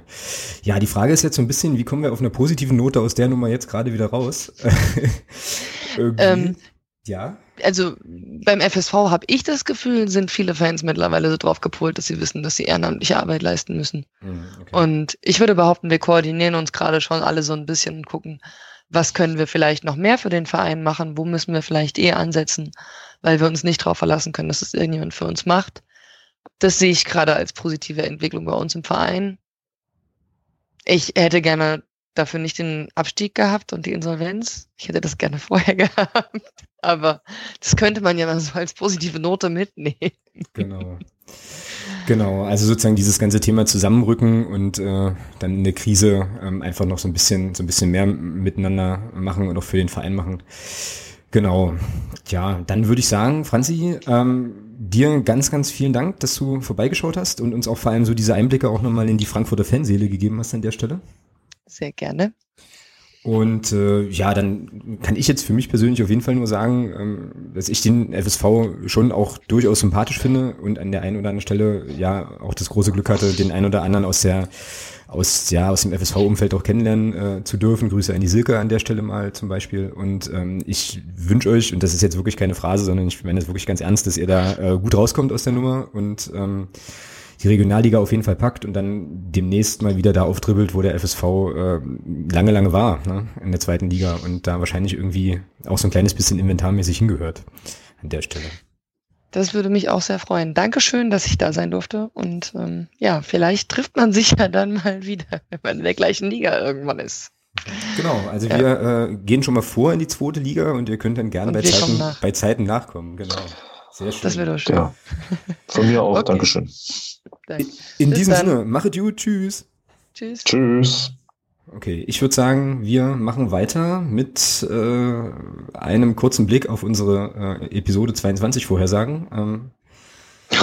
Ja, die Frage ist jetzt so ein bisschen, wie kommen wir auf einer positiven Note aus der Nummer jetzt gerade wieder raus? ähm, ja. Also beim FSV habe ich das Gefühl, sind viele Fans mittlerweile so drauf gepolt, dass sie wissen, dass sie ehrenamtliche Arbeit leisten müssen. Hm, okay. Und ich würde behaupten, wir koordinieren uns gerade schon alle so ein bisschen und gucken, was können wir vielleicht noch mehr für den Verein machen, wo müssen wir vielleicht eher ansetzen, weil wir uns nicht darauf verlassen können, dass es irgendjemand für uns macht. Das sehe ich gerade als positive Entwicklung bei uns im Verein. Ich hätte gerne dafür nicht den Abstieg gehabt und die Insolvenz. Ich hätte das gerne vorher gehabt. Aber das könnte man ja mal so als positive Note mitnehmen. Genau. Genau, also sozusagen dieses ganze Thema zusammenrücken und äh, dann in der Krise ähm, einfach noch so ein bisschen, so ein bisschen mehr miteinander machen und auch für den Verein machen. Genau. Ja, dann würde ich sagen, Franzi, ähm, dir ganz, ganz vielen Dank, dass du vorbeigeschaut hast und uns auch vor allem so diese Einblicke auch nochmal in die Frankfurter Fanseele gegeben hast an der Stelle. Sehr gerne. Und äh, ja, dann kann ich jetzt für mich persönlich auf jeden Fall nur sagen, ähm, dass ich den FSV schon auch durchaus sympathisch finde und an der einen oder anderen Stelle ja auch das große Glück hatte, den einen oder anderen aus der aus ja aus dem FSV-Umfeld auch kennenlernen äh, zu dürfen. Grüße an die Silke an der Stelle mal zum Beispiel. Und ähm, ich wünsche euch, und das ist jetzt wirklich keine Phrase, sondern ich meine das wirklich ganz ernst, dass ihr da äh, gut rauskommt aus der Nummer und ähm, die Regionalliga auf jeden Fall packt und dann demnächst mal wieder da auftribbelt, wo der FSV äh, lange, lange war, ne, in der zweiten Liga und da wahrscheinlich irgendwie auch so ein kleines bisschen inventarmäßig hingehört an der Stelle. Das würde mich auch sehr freuen. Dankeschön, dass ich da sein durfte. Und ähm, ja, vielleicht trifft man sich ja dann mal wieder, wenn man in der gleichen Liga irgendwann ist. Genau, also ja. wir äh, gehen schon mal vor in die zweite Liga und ihr könnt dann gerne bei Zeiten, bei Zeiten nachkommen. Genau. Sehr schön. Das wäre doch schön. Ja. Von mir auch, okay. Dankeschön. Danke. In Bis diesem dann. Sinne, machet gut, tschüss. Tschüss. Tschüss. Okay, ich würde sagen, wir machen weiter mit äh, einem kurzen Blick auf unsere äh, Episode 22 Vorhersagen. Ähm,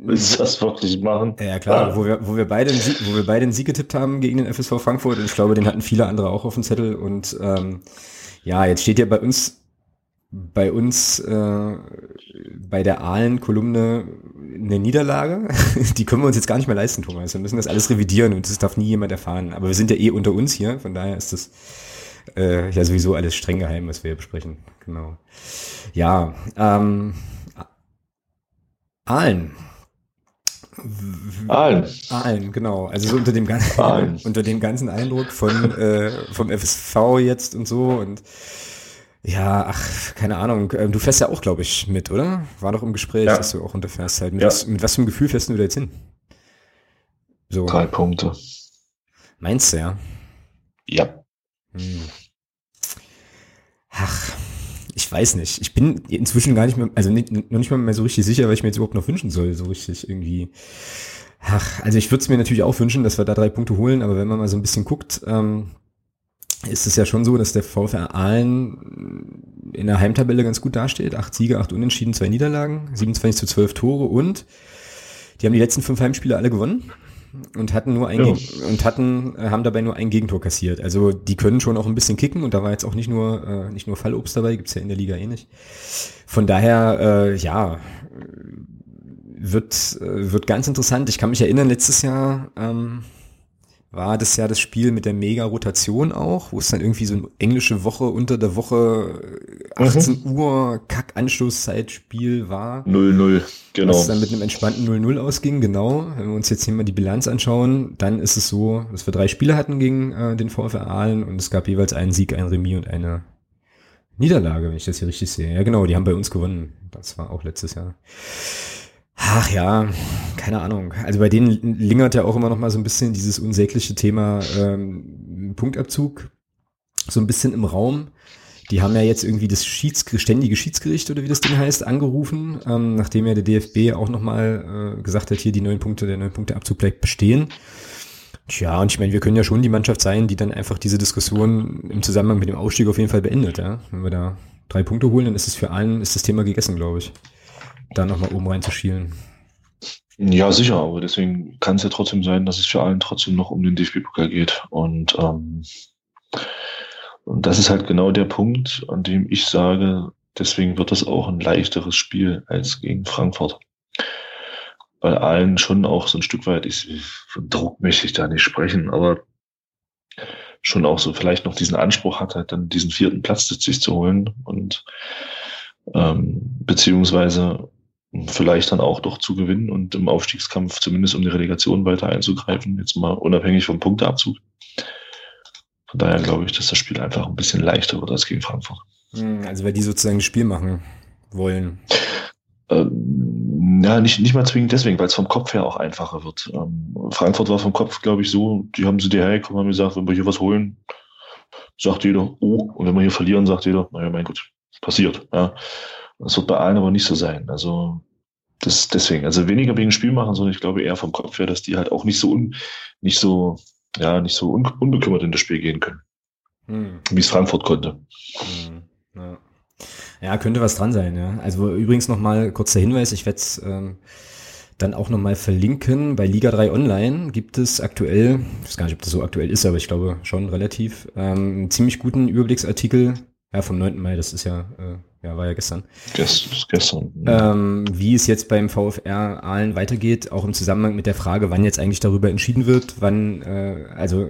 Willst du das wirklich machen? Ja, klar, ah. wo, wir, wo, wir beide Sieg, wo wir beide einen Sieg getippt haben gegen den FSV Frankfurt und ich glaube, den hatten viele andere auch auf dem Zettel und ähm, ja, jetzt steht ja bei uns bei uns äh, bei der Aalen-Kolumne eine Niederlage. Die können wir uns jetzt gar nicht mehr leisten, Thomas. Wir müssen das alles revidieren und das darf nie jemand erfahren. Aber wir sind ja eh unter uns hier, von daher ist das äh, ja sowieso alles streng geheim, was wir hier besprechen. Genau. Ja, ähm, Aalen. Aalen. Aalen, genau. Also so unter dem ganzen, unter dem ganzen Eindruck von äh, vom FSV jetzt und so und ja, ach, keine Ahnung. Ähm, du fährst ja auch, glaube ich, mit, oder? War doch im Gespräch, ja. dass du auch runterfährst halt. Mit, ja. was, mit was für einem Gefühl fährst du da jetzt hin? So. Drei Punkte. Meinst du, ja? Ja. Hm. Ach, ich weiß nicht. Ich bin inzwischen gar nicht mehr, also nicht, noch nicht mal mehr so richtig sicher, was ich mir jetzt überhaupt noch wünschen soll, so richtig irgendwie. Ach, also ich würde es mir natürlich auch wünschen, dass wir da drei Punkte holen, aber wenn man mal so ein bisschen guckt, ähm, ist es ja schon so, dass der VfR Aalen in der Heimtabelle ganz gut dasteht. Acht Siege, acht Unentschieden, zwei Niederlagen, 27 zu 12 Tore und die haben die letzten fünf Heimspiele alle gewonnen und hatten nur ein ja. und hatten äh, haben dabei nur ein Gegentor kassiert. Also die können schon auch ein bisschen kicken und da war jetzt auch nicht nur äh, nicht nur Fallobst dabei, gibt's ja in der Liga eh nicht. Von daher äh, ja wird äh, wird ganz interessant. Ich kann mich erinnern letztes Jahr ähm, war das ja das Spiel mit der Mega-Rotation auch, wo es dann irgendwie so eine englische Woche unter der Woche 18 mhm. Uhr Kack-Anstoßzeitspiel war. 0-0, genau. Was dann mit einem entspannten 0-0 ausging, genau. Wenn wir uns jetzt hier mal die Bilanz anschauen, dann ist es so, dass wir drei Spiele hatten gegen äh, den VfR Aalen und es gab jeweils einen Sieg, ein Remis und eine Niederlage, wenn ich das hier richtig sehe. Ja genau, die haben bei uns gewonnen. Das war auch letztes Jahr. Ach ja, keine Ahnung. Also bei denen lingert ja auch immer noch mal so ein bisschen dieses unsägliche Thema ähm, Punktabzug so ein bisschen im Raum. Die haben ja jetzt irgendwie das Schieds ständige Schiedsgericht oder wie das Ding heißt angerufen, ähm, nachdem ja der DFB auch noch mal äh, gesagt hat, hier die neun Punkte, der neun Punkte Abzug bleibt bestehen. Tja, und ich meine, wir können ja schon die Mannschaft sein, die dann einfach diese Diskussion im Zusammenhang mit dem Ausstieg auf jeden Fall beendet. Ja? Wenn wir da drei Punkte holen, dann ist es für allen ist das Thema gegessen, glaube ich da nochmal oben reinzuschielen. Ja, sicher, aber deswegen kann es ja trotzdem sein, dass es für allen trotzdem noch um den DFB-Pokal geht. Und, ähm, und das ist halt genau der Punkt, an dem ich sage, deswegen wird das auch ein leichteres Spiel als gegen Frankfurt. Weil allen schon auch so ein Stück weit, ich, von Druck möchte ich da nicht sprechen, aber schon auch so vielleicht noch diesen Anspruch hat, halt dann diesen vierten Platz sich zu holen und ähm, beziehungsweise vielleicht dann auch doch zu gewinnen und im Aufstiegskampf zumindest um die Relegation weiter einzugreifen, jetzt mal unabhängig vom Punkteabzug. Von daher glaube ich, dass das Spiel einfach ein bisschen leichter wird als gegen Frankfurt. Hm, also weil die sozusagen ein Spiel machen wollen. Ähm, ja, nicht, nicht mal zwingend deswegen, weil es vom Kopf her auch einfacher wird. Ähm, Frankfurt war vom Kopf, glaube ich, so, die haben sie dir hergekommen, haben gesagt, wenn wir hier was holen, sagt jeder, oh, und wenn wir hier verlieren, sagt jeder, naja, mein Gott, passiert. Ja. Das wird bei allen aber nicht so sein. Also das deswegen, also weniger wegen Spiel machen, sondern ich glaube eher vom Kopf her, dass die halt auch nicht so un, nicht so, ja, nicht so un, unbekümmert in das Spiel gehen können. Hm. Wie es Frankfurt konnte. Hm. Ja. ja. könnte was dran sein, ja. Also übrigens nochmal kurzer Hinweis, ich werde es ähm, dann auch nochmal verlinken. Bei Liga 3 Online gibt es aktuell, ich weiß gar nicht, ob das so aktuell ist, aber ich glaube schon relativ, ähm, einen ziemlich guten Überblicksartikel ja, vom 9. Mai, das ist ja, äh, ja, war ja gestern. Gest, gestern. Ähm, wie es jetzt beim VfR Aalen weitergeht, auch im Zusammenhang mit der Frage, wann jetzt eigentlich darüber entschieden wird, wann, äh, also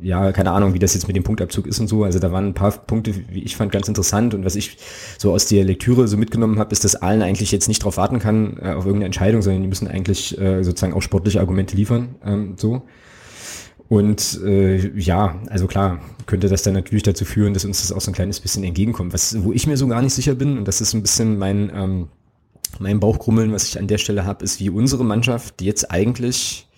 ja, keine Ahnung, wie das jetzt mit dem Punktabzug ist und so. Also da waren ein paar Punkte, wie ich fand, ganz interessant und was ich so aus der Lektüre so mitgenommen habe, ist, dass Aalen eigentlich jetzt nicht darauf warten kann äh, auf irgendeine Entscheidung, sondern die müssen eigentlich äh, sozusagen auch sportliche Argumente liefern, ähm, so. Und äh, ja, also klar, könnte das dann natürlich dazu führen, dass uns das auch so ein kleines bisschen entgegenkommt. Was, wo ich mir so gar nicht sicher bin, und das ist ein bisschen mein, ähm, mein Bauchkrummeln, was ich an der Stelle habe, ist, wie unsere Mannschaft, jetzt eigentlich,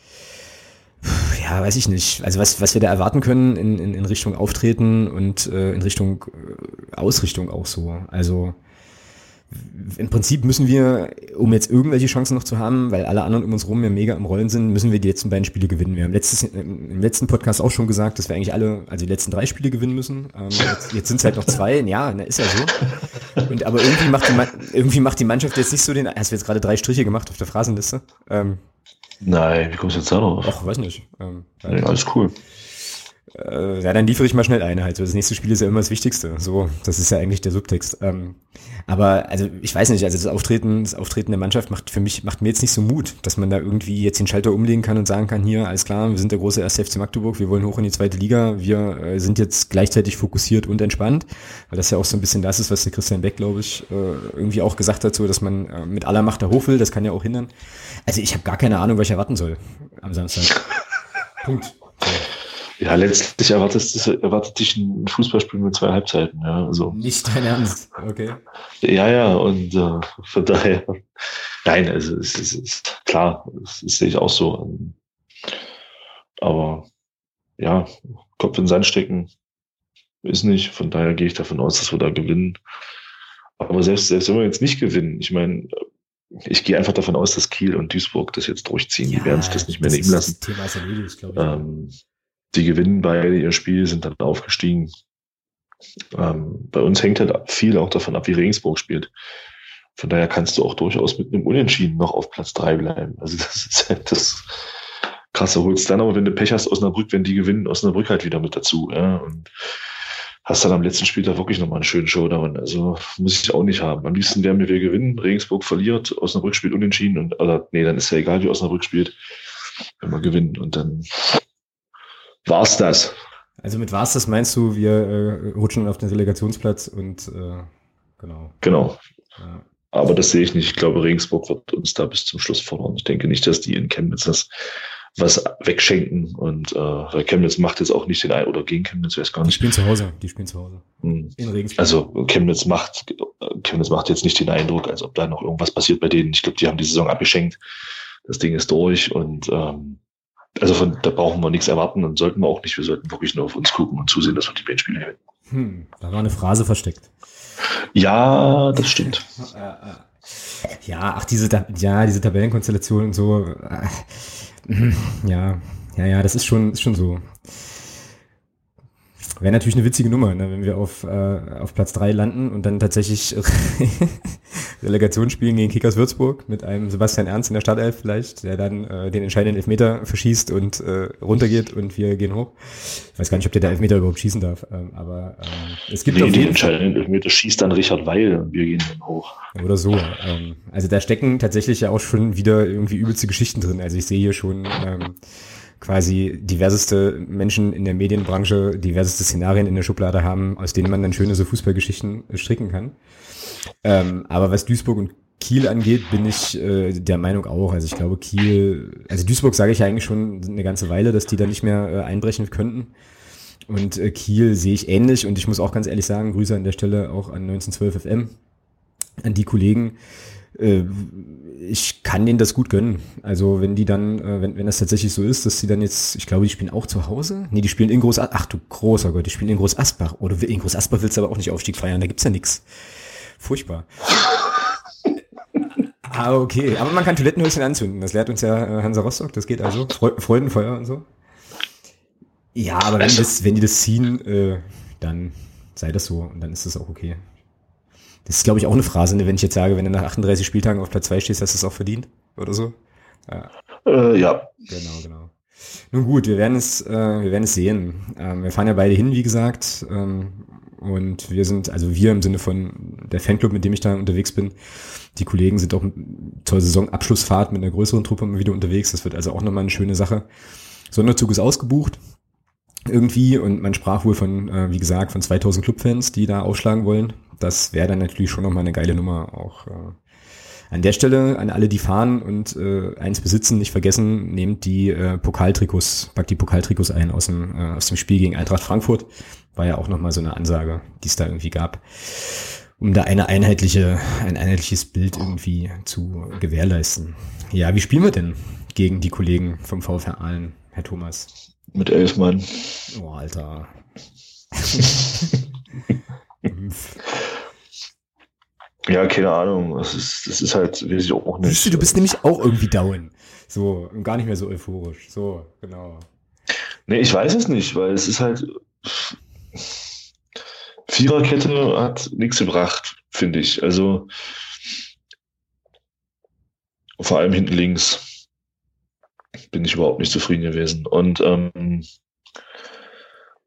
ja, weiß ich nicht, also was, was wir da erwarten können in, in, in Richtung Auftreten und äh, in Richtung äh, Ausrichtung auch so. Also im Prinzip müssen wir, um jetzt irgendwelche Chancen noch zu haben, weil alle anderen um uns rum ja mega im Rollen sind, müssen wir die letzten beiden Spiele gewinnen. Wir haben letztes, im letzten Podcast auch schon gesagt, dass wir eigentlich alle, also die letzten drei Spiele gewinnen müssen. Ähm, jetzt jetzt sind es halt noch zwei. Ja, na, ist ja so. Und, aber irgendwie macht, die, irgendwie macht die Mannschaft jetzt nicht so den, hast du jetzt gerade drei Striche gemacht auf der Phrasenliste? Ähm, Nein, wie kommst du jetzt da drauf? Ach, weiß nicht. Ähm, nee, alles cool. Äh, ja, dann liefere ich mal schnell eine halt. Das nächste Spiel ist ja immer das Wichtigste. So, das ist ja eigentlich der Subtext. Ähm, aber also ich weiß nicht, also das Auftreten, das Auftreten der Mannschaft macht für mich, macht mir jetzt nicht so Mut, dass man da irgendwie jetzt den Schalter umlegen kann und sagen kann, hier, alles klar, wir sind der große 1. FC Magdeburg, wir wollen hoch in die zweite Liga, wir äh, sind jetzt gleichzeitig fokussiert und entspannt. Weil das ja auch so ein bisschen das ist, was der Christian Beck, glaube ich, äh, irgendwie auch gesagt hat, so dass man äh, mit aller Macht da hoch will, das kann ja auch hindern. Also ich habe gar keine Ahnung, was ich erwarten soll am Samstag. Punkt. So. Ja, letztlich erwartet, erwartet dich ein Fußballspiel mit zwei Halbzeiten. Ja, also. Nicht dein Ernst, okay. Ja, ja, und äh, von daher, nein, also es ist, ist klar, das, das sehe ich auch so. Aber ja, Kopf in den Sand stecken ist nicht. Von daher gehe ich davon aus, dass wir da gewinnen. Aber selbst, selbst wenn wir jetzt nicht gewinnen, ich meine, ich gehe einfach davon aus, dass Kiel und Duisburg das jetzt durchziehen. Ja, die werden sich das nicht mehr nehmen lassen. Das Thema ist erledigt, glaube ich. Ähm, die gewinnen beide ihr Spiel, sind dann aufgestiegen. Ähm, bei uns hängt halt viel auch davon ab, wie Regensburg spielt. Von daher kannst du auch durchaus mit einem Unentschieden noch auf Platz drei bleiben. Also das ist halt das krasse holst dann aber, wenn du Pech hast, Osnabrück, wenn die gewinnen, Osnabrück halt wieder mit dazu. Ja, und hast dann am letzten Spiel da wirklich nochmal einen schönen Showdown. Also muss ich auch nicht haben. Am liebsten wären wir, wir gewinnen, Regensburg verliert, Osnabrück spielt unentschieden und, oder, nee, dann ist ja egal, wie Osnabrück spielt, wenn wir gewinnen und dann war's das. Also mit war's das meinst du, wir äh, rutschen auf den Relegationsplatz und äh, genau. Genau. Ja. Aber das sehe ich nicht. Ich glaube, Regensburg wird uns da bis zum Schluss verloren. Ich denke nicht, dass die in Chemnitz das was wegschenken. Und äh, Chemnitz macht jetzt auch nicht den ein oder gegen Chemnitz, weiß gar nicht. Die spielen zu Hause. Die spielen zu Hause. Hm. In Regensburg. Also Chemnitz macht Chemnitz macht jetzt nicht den Eindruck, als ob da noch irgendwas passiert bei denen. Ich glaube, die haben die Saison abgeschenkt. Das Ding ist durch und ähm, also von, da brauchen wir nichts erwarten und sollten wir auch nicht. Wir sollten wirklich nur auf uns gucken und zusehen, dass wir die Bandspiele gewinnen. Hm, da war eine Phrase versteckt. Ja, das stimmt. Ja, ach, diese, ja, diese Tabellenkonstellation und so. Ja, ja, ja, das ist schon, ist schon so. Wäre natürlich eine witzige Nummer, ne, wenn wir auf, äh, auf Platz drei landen und dann tatsächlich Relegation spielen gegen Kickers Würzburg mit einem Sebastian Ernst in der Startelf vielleicht, der dann äh, den entscheidenden Elfmeter verschießt und äh, runtergeht und wir gehen hoch. Ich weiß gar nicht, ob der da Elfmeter überhaupt schießen darf, ähm, aber ähm, es gibt nee, den entscheidenden Elfmeter schießt dann Richard Weil und wir gehen dann hoch. Oder so. Ähm, also da stecken tatsächlich ja auch schon wieder irgendwie übelste Geschichten drin. Also ich sehe hier schon ähm, quasi diverseste Menschen in der Medienbranche, diverseste Szenarien in der Schublade haben, aus denen man dann schöne so Fußballgeschichten stricken kann. Ähm, aber was Duisburg und Kiel angeht, bin ich äh, der Meinung auch. Also ich glaube, Kiel, also Duisburg sage ich eigentlich schon eine ganze Weile, dass die da nicht mehr äh, einbrechen könnten. Und äh, Kiel sehe ich ähnlich und ich muss auch ganz ehrlich sagen, Grüße an der Stelle auch an 1912 FM, an die Kollegen. Äh, ich kann denen das gut gönnen. Also wenn die dann, äh, wenn, wenn das tatsächlich so ist, dass sie dann jetzt, ich glaube, die spielen auch zu Hause. Nee, die spielen in Groß, ach du großer Gott, die spielen in Groß Asbach. Oder in Groß Asbach willst du aber auch nicht Aufstieg feiern, da gibt's ja nix. Furchtbar. ah, okay. Aber man kann Toilettenhöschen anzünden. Das lehrt uns ja äh, Hansa Rostock. Das geht also. Freudenfeuer und so. Ja, aber wenn, das, wenn die das ziehen, äh, dann sei das so und dann ist das auch okay. Das ist, glaube ich, auch eine Phrase, ne, wenn ich jetzt sage, wenn du nach 38 Spieltagen auf Platz 2 stehst, hast du es auch verdient oder so. Ja. Äh, ja. Genau, genau. Nun gut, wir werden es, äh, wir werden es sehen. Ähm, wir fahren ja beide hin, wie gesagt. Ähm, und wir sind, also wir im Sinne von der Fanclub, mit dem ich da unterwegs bin. Die Kollegen sind auch zur Saisonabschlussfahrt mit einer größeren Truppe mal wieder unterwegs. Das wird also auch nochmal eine schöne Sache. Sonderzug ist ausgebucht irgendwie und man sprach wohl von, äh, wie gesagt, von 2000 Clubfans, die da aufschlagen wollen das wäre dann natürlich schon nochmal eine geile Nummer. Auch äh, an der Stelle an alle, die fahren und äh, eins besitzen, nicht vergessen, nehmt die äh, Pokaltrikots, packt die Pokaltrikots ein aus dem, äh, aus dem Spiel gegen Eintracht Frankfurt. War ja auch nochmal so eine Ansage, die es da irgendwie gab, um da eine einheitliche, ein einheitliches Bild irgendwie zu gewährleisten. Ja, wie spielen wir denn gegen die Kollegen vom VfR Aalen, Herr Thomas? Mit elf Mann. Oh, Alter. Ja, keine Ahnung. Das ist, das ist halt, weiß ich auch nicht. Siehst du, du bist nämlich auch irgendwie down. So, und gar nicht mehr so euphorisch. So, genau. Nee, ich weiß es nicht, weil es ist halt. Viererkette hat nichts gebracht, finde ich. Also vor allem hinten links bin ich überhaupt nicht zufrieden gewesen. Und ähm,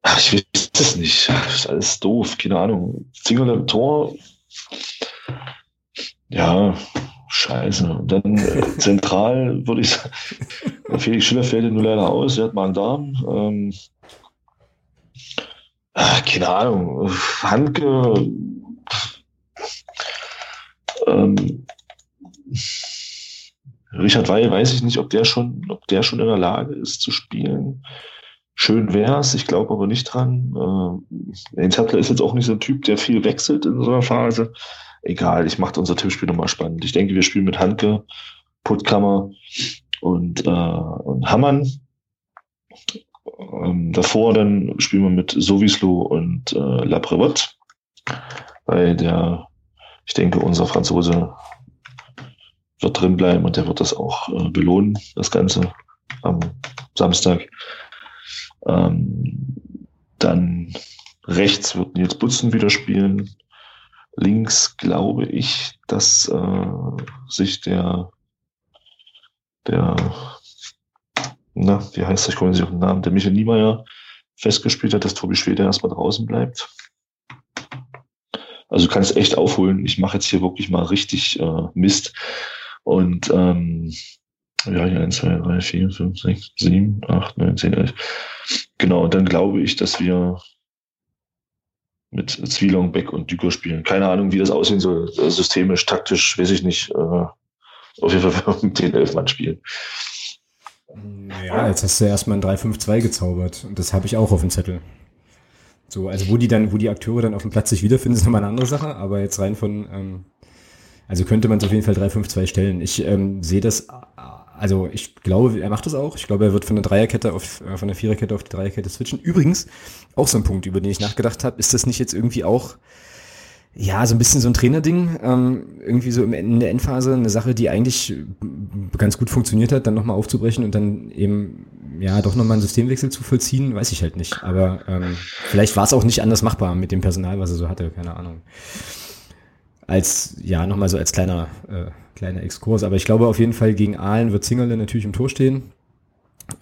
ach, ich weiß es nicht. Das ist alles doof, keine Ahnung. Zingerle im Tor ja, scheiße. Und dann äh, zentral würde ich sagen, Felix Schiller fällt nur leider aus, er hat mal einen Darm. Ähm, ach, keine Ahnung, Handke. Ähm, Richard Weil weiß ich nicht, ob der schon, ob der schon in der Lage ist zu spielen. Schön wär's, ich glaube aber nicht dran. Äh, Jens Hertler ist jetzt auch nicht so ein Typ, der viel wechselt in so einer Phase egal, ich mache unser Tippspiel nochmal spannend. Ich denke, wir spielen mit Handke, Puttkammer und, äh, und Hammann. Ähm, davor dann spielen wir mit Sowislo und äh, Laprevot, weil der, ich denke, unser Franzose wird drin bleiben und der wird das auch äh, belohnen, das Ganze am Samstag. Ähm, dann rechts wird Nils Butzen wieder spielen links glaube ich, dass äh, sich der, der, na, wie heißt das, ich komme nicht auf den Namen, der Michael Niemeyer festgespielt hat, dass Tobi Schwede erstmal draußen bleibt. Also du kannst echt aufholen. Ich mache jetzt hier wirklich mal richtig äh, Mist. Und ähm, ja, hier 1, 2, 3, 4, 5, 6, 7, 8, 9, 10, 11. Genau, dann glaube ich, dass wir mit Zwielong, Beck und Düko spielen. Keine Ahnung, wie das aussehen soll. Systemisch, taktisch, weiß ich nicht. Äh, auf jeden Fall mit den elf Mann spielen. Ja, jetzt hast du erstmal ein 3-5-2 gezaubert. Und das habe ich auch auf dem Zettel. So, also wo die dann, wo die Akteure dann auf dem Platz sich wiederfinden, ist nochmal eine andere Sache, aber jetzt rein von, ähm, also könnte man es auf jeden Fall 3-5-2 stellen. Ich ähm, sehe das also ich glaube, er macht das auch. Ich glaube, er wird von der Dreierkette auf, äh, von der Viererkette auf die Dreierkette switchen. Übrigens, auch so ein Punkt, über den ich nachgedacht habe, ist das nicht jetzt irgendwie auch, Ja, so ein bisschen so ein Trainerding, ähm, irgendwie so in der Endphase eine Sache, die eigentlich ganz gut funktioniert hat, dann nochmal aufzubrechen und dann eben ja doch nochmal einen Systemwechsel zu vollziehen, weiß ich halt nicht. Aber ähm, vielleicht war es auch nicht anders machbar mit dem Personal, was er so hatte, keine Ahnung. Als, ja, nochmal so als kleiner, äh, kleiner Exkurs. Aber ich glaube auf jeden Fall gegen Aalen wird Zingerle natürlich im Tor stehen.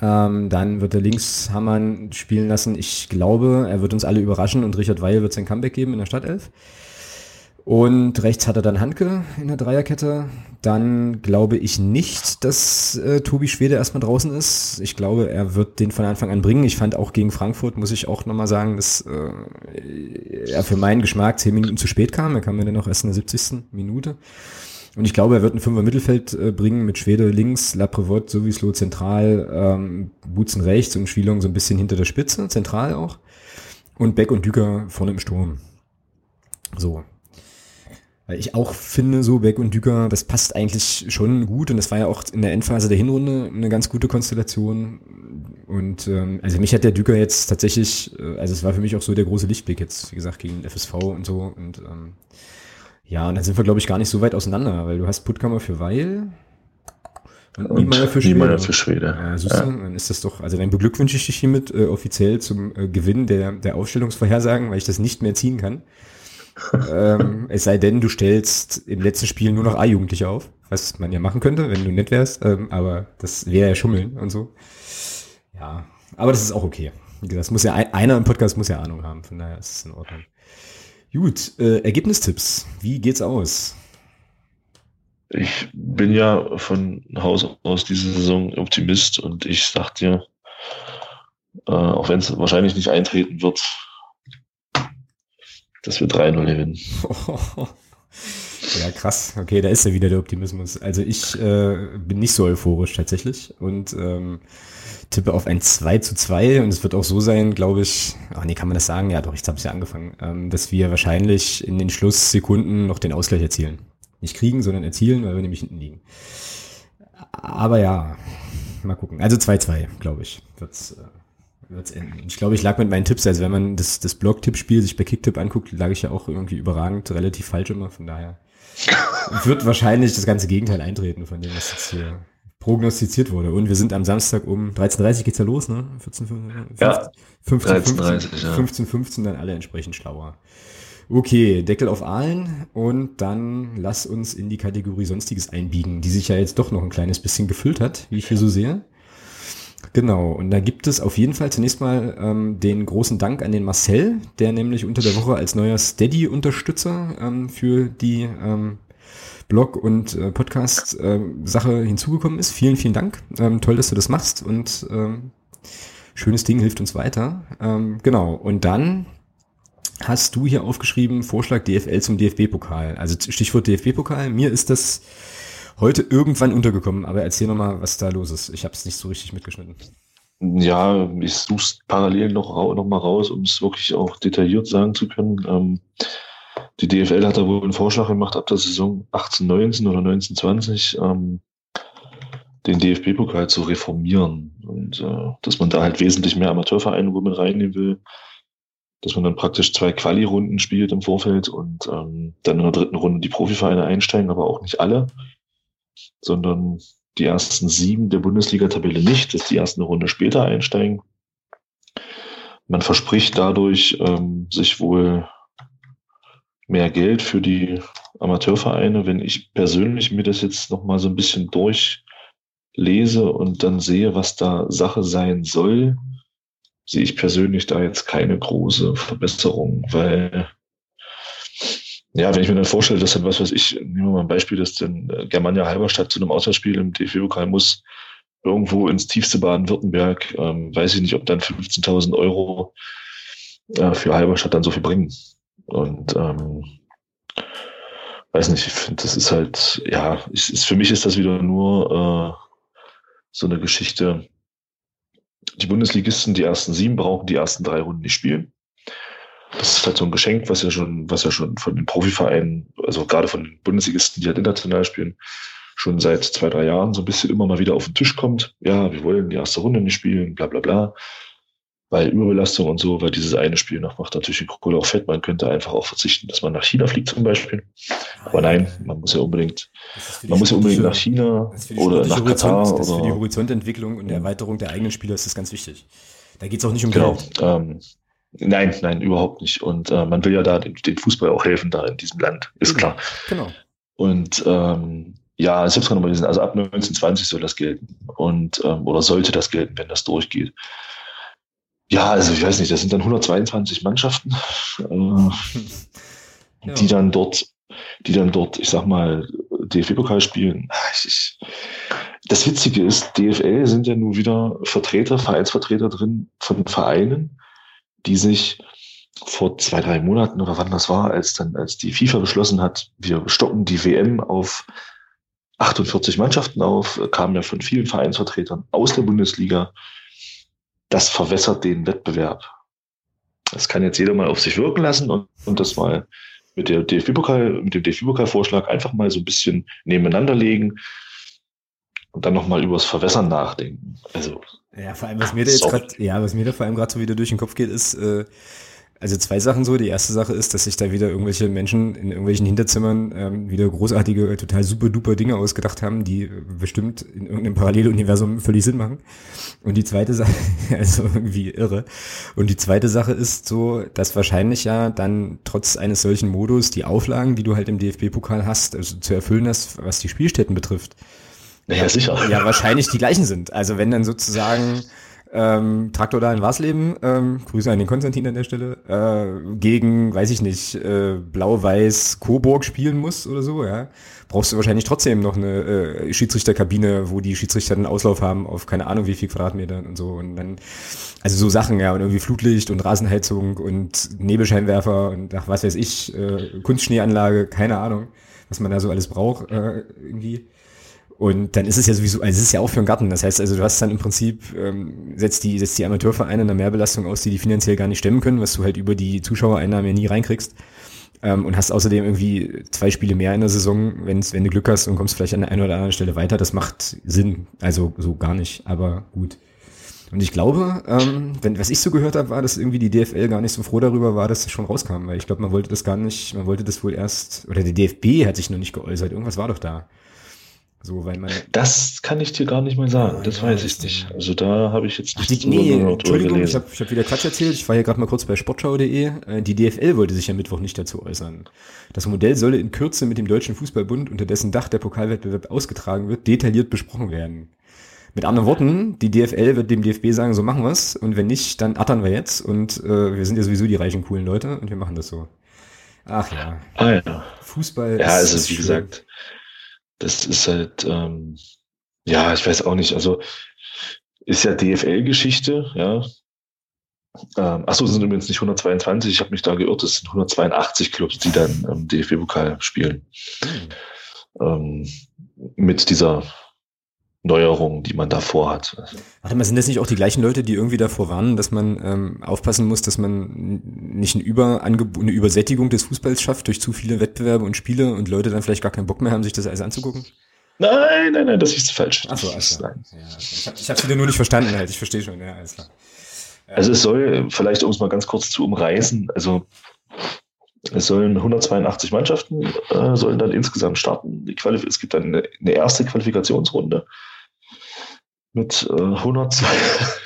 Ähm, dann wird er links Hammann spielen lassen. Ich glaube, er wird uns alle überraschen und Richard Weil wird sein Comeback geben in der Stadtelf. Und rechts hat er dann Handke in der Dreierkette. Dann glaube ich nicht, dass äh, Tobi Schwede erstmal draußen ist. Ich glaube, er wird den von Anfang an bringen. Ich fand auch gegen Frankfurt, muss ich auch nochmal sagen, dass äh, er für meinen Geschmack zehn Minuten zu spät kam. Er kam mir dann noch erst in der 70. Minute. Und ich glaube, er wird ein Fünfer Mittelfeld äh, bringen mit Schwede links, Laprevot, Sowieslo zentral, ähm, Butzen rechts und Schwielong so ein bisschen hinter der Spitze, zentral auch. Und Beck und Düker vorne im Sturm. So, weil ich auch finde, so Beck und Düker, das passt eigentlich schon gut und das war ja auch in der Endphase der Hinrunde eine ganz gute Konstellation. Und ähm, also mich hat der Düker jetzt tatsächlich, äh, also es war für mich auch so der große Lichtblick jetzt, wie gesagt, gegen FSV und so. Und ähm, ja, und dann sind wir, glaube ich, gar nicht so weit auseinander, weil du hast Puttkammer für Weil und, und Niemeyer für Schwede. Niemeyer für Schwede. Ja, siehst ja. dann ist das doch, also dann beglückwünsche ich dich hiermit äh, offiziell zum äh, Gewinn der, der Aufstellungsvorhersagen, weil ich das nicht mehr ziehen kann ähm, es sei denn, du stellst im letzten Spiel nur noch A-Jugendliche auf, was man ja machen könnte, wenn du nett wärst, ähm, aber das wäre ja Schummeln und so. Ja, aber das ist auch okay. Wie gesagt, muss ja einer im Podcast muss ja Ahnung haben, von daher ist es in Ordnung. Gut, äh, Ergebnistipps. Wie geht's aus? Ich bin ja von Haus aus diese Saison Optimist und ich sag dir, äh, auch wenn es wahrscheinlich nicht eintreten wird, dass wir 3-0 gewinnen. Ja, krass. Okay, da ist ja wieder der Optimismus. Also ich äh, bin nicht so euphorisch tatsächlich und ähm, tippe auf ein 2 zu 2 und es wird auch so sein, glaube ich, ach nee, kann man das sagen? Ja doch, ich habe es ja angefangen, ähm, dass wir wahrscheinlich in den Schlusssekunden noch den Ausgleich erzielen. Nicht kriegen, sondern erzielen, weil wir nämlich hinten liegen. Aber ja, mal gucken. Also 2-2, glaube ich, wird's. Äh, wird's enden. Ich glaube, ich lag mit meinen Tipps, also wenn man das, das Blog-Tipp-Spiel sich bei Kicktip anguckt, lag ich ja auch irgendwie überragend, relativ falsch immer, von daher wird wahrscheinlich das ganze Gegenteil eintreten von dem, was jetzt hier prognostiziert wurde. Und wir sind am Samstag um 13.30 Uhr geht's ja los, ne? 14, 15, ja, 15, 15, 15, ja. 15, 15, dann alle entsprechend schlauer. Okay, Deckel auf Aalen und dann lass uns in die Kategorie Sonstiges einbiegen, die sich ja jetzt doch noch ein kleines bisschen gefüllt hat, wie ich hier so sehe. Genau, und da gibt es auf jeden Fall zunächst mal ähm, den großen Dank an den Marcel, der nämlich unter der Woche als neuer Steady-Unterstützer ähm, für die ähm, Blog- und äh, Podcast-Sache äh, hinzugekommen ist. Vielen, vielen Dank. Ähm, toll, dass du das machst und ähm, schönes Ding hilft uns weiter. Ähm, genau, und dann hast du hier aufgeschrieben, Vorschlag DFL zum DFB-Pokal. Also Stichwort DFB-Pokal. Mir ist das heute irgendwann untergekommen. Aber erzähl nochmal, was da los ist. Ich habe es nicht so richtig mitgeschnitten. Ja, ich suche parallel noch, noch mal raus, um es wirklich auch detailliert sagen zu können. Ähm, die DFL hat da wohl einen Vorschlag gemacht, ab der Saison 1819 oder 1920 ähm, den DFB-Pokal zu reformieren. Und äh, dass man da halt wesentlich mehr Amateurvereine wo man reinnehmen will. Dass man dann praktisch zwei Quali-Runden spielt im Vorfeld und ähm, dann in der dritten Runde die Profivereine einsteigen, aber auch nicht alle sondern die ersten sieben der Bundesliga-Tabelle nicht, dass die erst eine Runde später einsteigen. Man verspricht dadurch ähm, sich wohl mehr Geld für die Amateurvereine. Wenn ich persönlich mir das jetzt nochmal so ein bisschen durchlese und dann sehe, was da Sache sein soll, sehe ich persönlich da jetzt keine große Verbesserung, weil ja, wenn ich mir dann vorstelle, dass dann, was weiß ich, nehmen wir mal ein Beispiel, dass dann äh, Germania Halberstadt zu einem Auswärtsspiel im DFB-Pokal muss, irgendwo ins tiefste Baden-Württemberg, ähm, weiß ich nicht, ob dann 15.000 Euro äh, für Halberstadt dann so viel bringen. Und ähm, weiß nicht, ich finde, das ist halt, ja, ist, ist, für mich ist das wieder nur äh, so eine Geschichte. Die Bundesligisten, die ersten sieben brauchen die ersten drei Runden nicht spielen das ist halt so ein Geschenk, was ja schon, was ja schon von den Profivereinen, also gerade von den Bundesligisten, die halt international spielen, schon seit zwei, drei Jahren so ein bisschen immer mal wieder auf den Tisch kommt. Ja, wir wollen die erste Runde nicht spielen, bla bla bla. weil Überbelastung und so, weil dieses eine Spiel noch macht natürlich den Kohle auch fett. Man könnte einfach auch verzichten, dass man nach China fliegt zum Beispiel. Aber nein, man muss ja unbedingt, man muss ja unbedingt nach China oder nach Katar. Das oder, für die Horizontentwicklung und die Erweiterung der eigenen Spieler ist das ganz wichtig. Da geht es auch nicht um genau, Geld. Ähm, nein, nein, überhaupt nicht. Und äh, man will ja da den, den, Fußball auch helfen, da in diesem Land, ist klar. Genau. Und ähm, ja, ich habe es gerade mal gelesen, also ab 1920 soll das gelten. Und ähm, oder sollte das gelten, wenn das durchgeht. Ja, also ich weiß nicht, das sind dann 122 Mannschaften, äh, ja. die dann dort, die dann dort, ich sag mal, DFB-Pokal spielen. Ich, ich, das Witzige ist, DFL sind ja nun wieder Vertreter, Vereinsvertreter drin von Vereinen, die sich vor zwei, drei Monaten oder wann das war, als dann, als die FIFA beschlossen hat, wir stocken die WM auf 48 Mannschaften auf, kamen ja von vielen Vereinsvertretern aus der Bundesliga, das verwässert den Wettbewerb. Das kann jetzt jeder mal auf sich wirken lassen und, und das mal mit, der DFB-Pokal, mit dem DFB-Pokal-Vorschlag einfach mal so ein bisschen nebeneinander legen und dann nochmal übers Verwässern nachdenken. Also, ja, vor allem, was mir da jetzt gerade, ja, was mir da vor allem gerade so wieder durch den Kopf geht, ist, äh, also zwei Sachen so. Die erste Sache ist, dass sich da wieder irgendwelche Menschen in irgendwelchen Hinterzimmern ähm, wieder großartige, total super duper Dinge ausgedacht haben, die bestimmt in irgendeinem Paralleluniversum völlig Sinn machen. Und die zweite Sache, also irgendwie irre. Und die zweite Sache ist so, dass wahrscheinlich ja dann trotz eines solchen Modus die Auflagen, die du halt im DFB-Pokal hast, also zu erfüllen hast, was die Spielstätten betrifft. Ja, sicher. Ja, wahrscheinlich die gleichen sind. Also wenn dann sozusagen ähm, Traktor da in Warsleben, ähm, Grüße an den Konstantin an der Stelle, äh, gegen, weiß ich nicht, äh, Blau-Weiß Coburg spielen muss oder so, ja, brauchst du wahrscheinlich trotzdem noch eine äh, Schiedsrichterkabine, wo die Schiedsrichter einen Auslauf haben auf keine Ahnung wie viel Quadratmetern und so und dann, also so Sachen, ja, und irgendwie Flutlicht und Rasenheizung und Nebelscheinwerfer und ach, was weiß ich, äh, Kunstschneeanlage, keine Ahnung, was man da so alles braucht, äh, irgendwie. Und dann ist es ja sowieso, also es ist ja auch für einen Garten. Das heißt also, du hast dann im Prinzip, ähm, setzt die, setzt die Amateurvereine eine Mehrbelastung aus, die die finanziell gar nicht stemmen können, was du halt über die Zuschauereinnahmen ja nie reinkriegst. Ähm, und hast außerdem irgendwie zwei Spiele mehr in der Saison, wenn's, wenn du Glück hast und kommst vielleicht an der einen oder anderen Stelle weiter. Das macht Sinn. Also so gar nicht, aber gut. Und ich glaube, ähm, wenn, was ich so gehört habe, war, dass irgendwie die DFL gar nicht so froh darüber war, dass das schon rauskam, weil ich glaube, man wollte das gar nicht, man wollte das wohl erst, oder der DFB hat sich noch nicht geäußert, irgendwas war doch da. So, weil man das kann ich dir gar nicht mal sagen, das ja, weiß ich nicht. Also da habe ich jetzt nicht nee, Entschuldigung, ich habe ich hab wieder Quatsch erzählt. Ich war hier gerade mal kurz bei sportschau.de. Äh, die DFL wollte sich ja Mittwoch nicht dazu äußern. Das Modell solle in Kürze mit dem Deutschen Fußballbund, unter dessen Dach der Pokalwettbewerb ausgetragen wird, detailliert besprochen werden. Mit anderen Worten, die DFL wird dem DFB sagen, so machen wir's und wenn nicht, dann attern wir jetzt und äh, wir sind ja sowieso die reichen, coolen Leute und wir machen das so. Ach ja. Ah, ja. Fußball. Ja, ist, also wie schön. gesagt, das ist halt, ähm, ja, ich weiß auch nicht, also ist ja DFL-Geschichte, ja. Ähm, achso, es sind übrigens nicht 122, ich habe mich da geirrt, es sind 182 Clubs, die dann ähm, DFB-Pokal spielen. Mhm. Ähm, mit dieser Neuerung, die man davor hat. Warte mal, sind das nicht auch die gleichen Leute, die irgendwie davor warnen, dass man ähm, aufpassen muss, dass man nicht ein Überangebot, eine Übersättigung des Fußballs schafft durch zu viele Wettbewerbe und Spiele und Leute dann vielleicht gar keinen Bock mehr haben, sich das alles anzugucken? Nein, nein, nein, das ist falsch. Achso, alles klar. Ja, ich habe es wieder nur nicht verstanden halt, ich verstehe schon, ja, alles klar. Also es soll, vielleicht um es mal ganz kurz zu umreißen, also es sollen 182 Mannschaften äh, sollen dann insgesamt starten. es gibt dann eine, eine erste Qualifikationsrunde mit, äh, 100,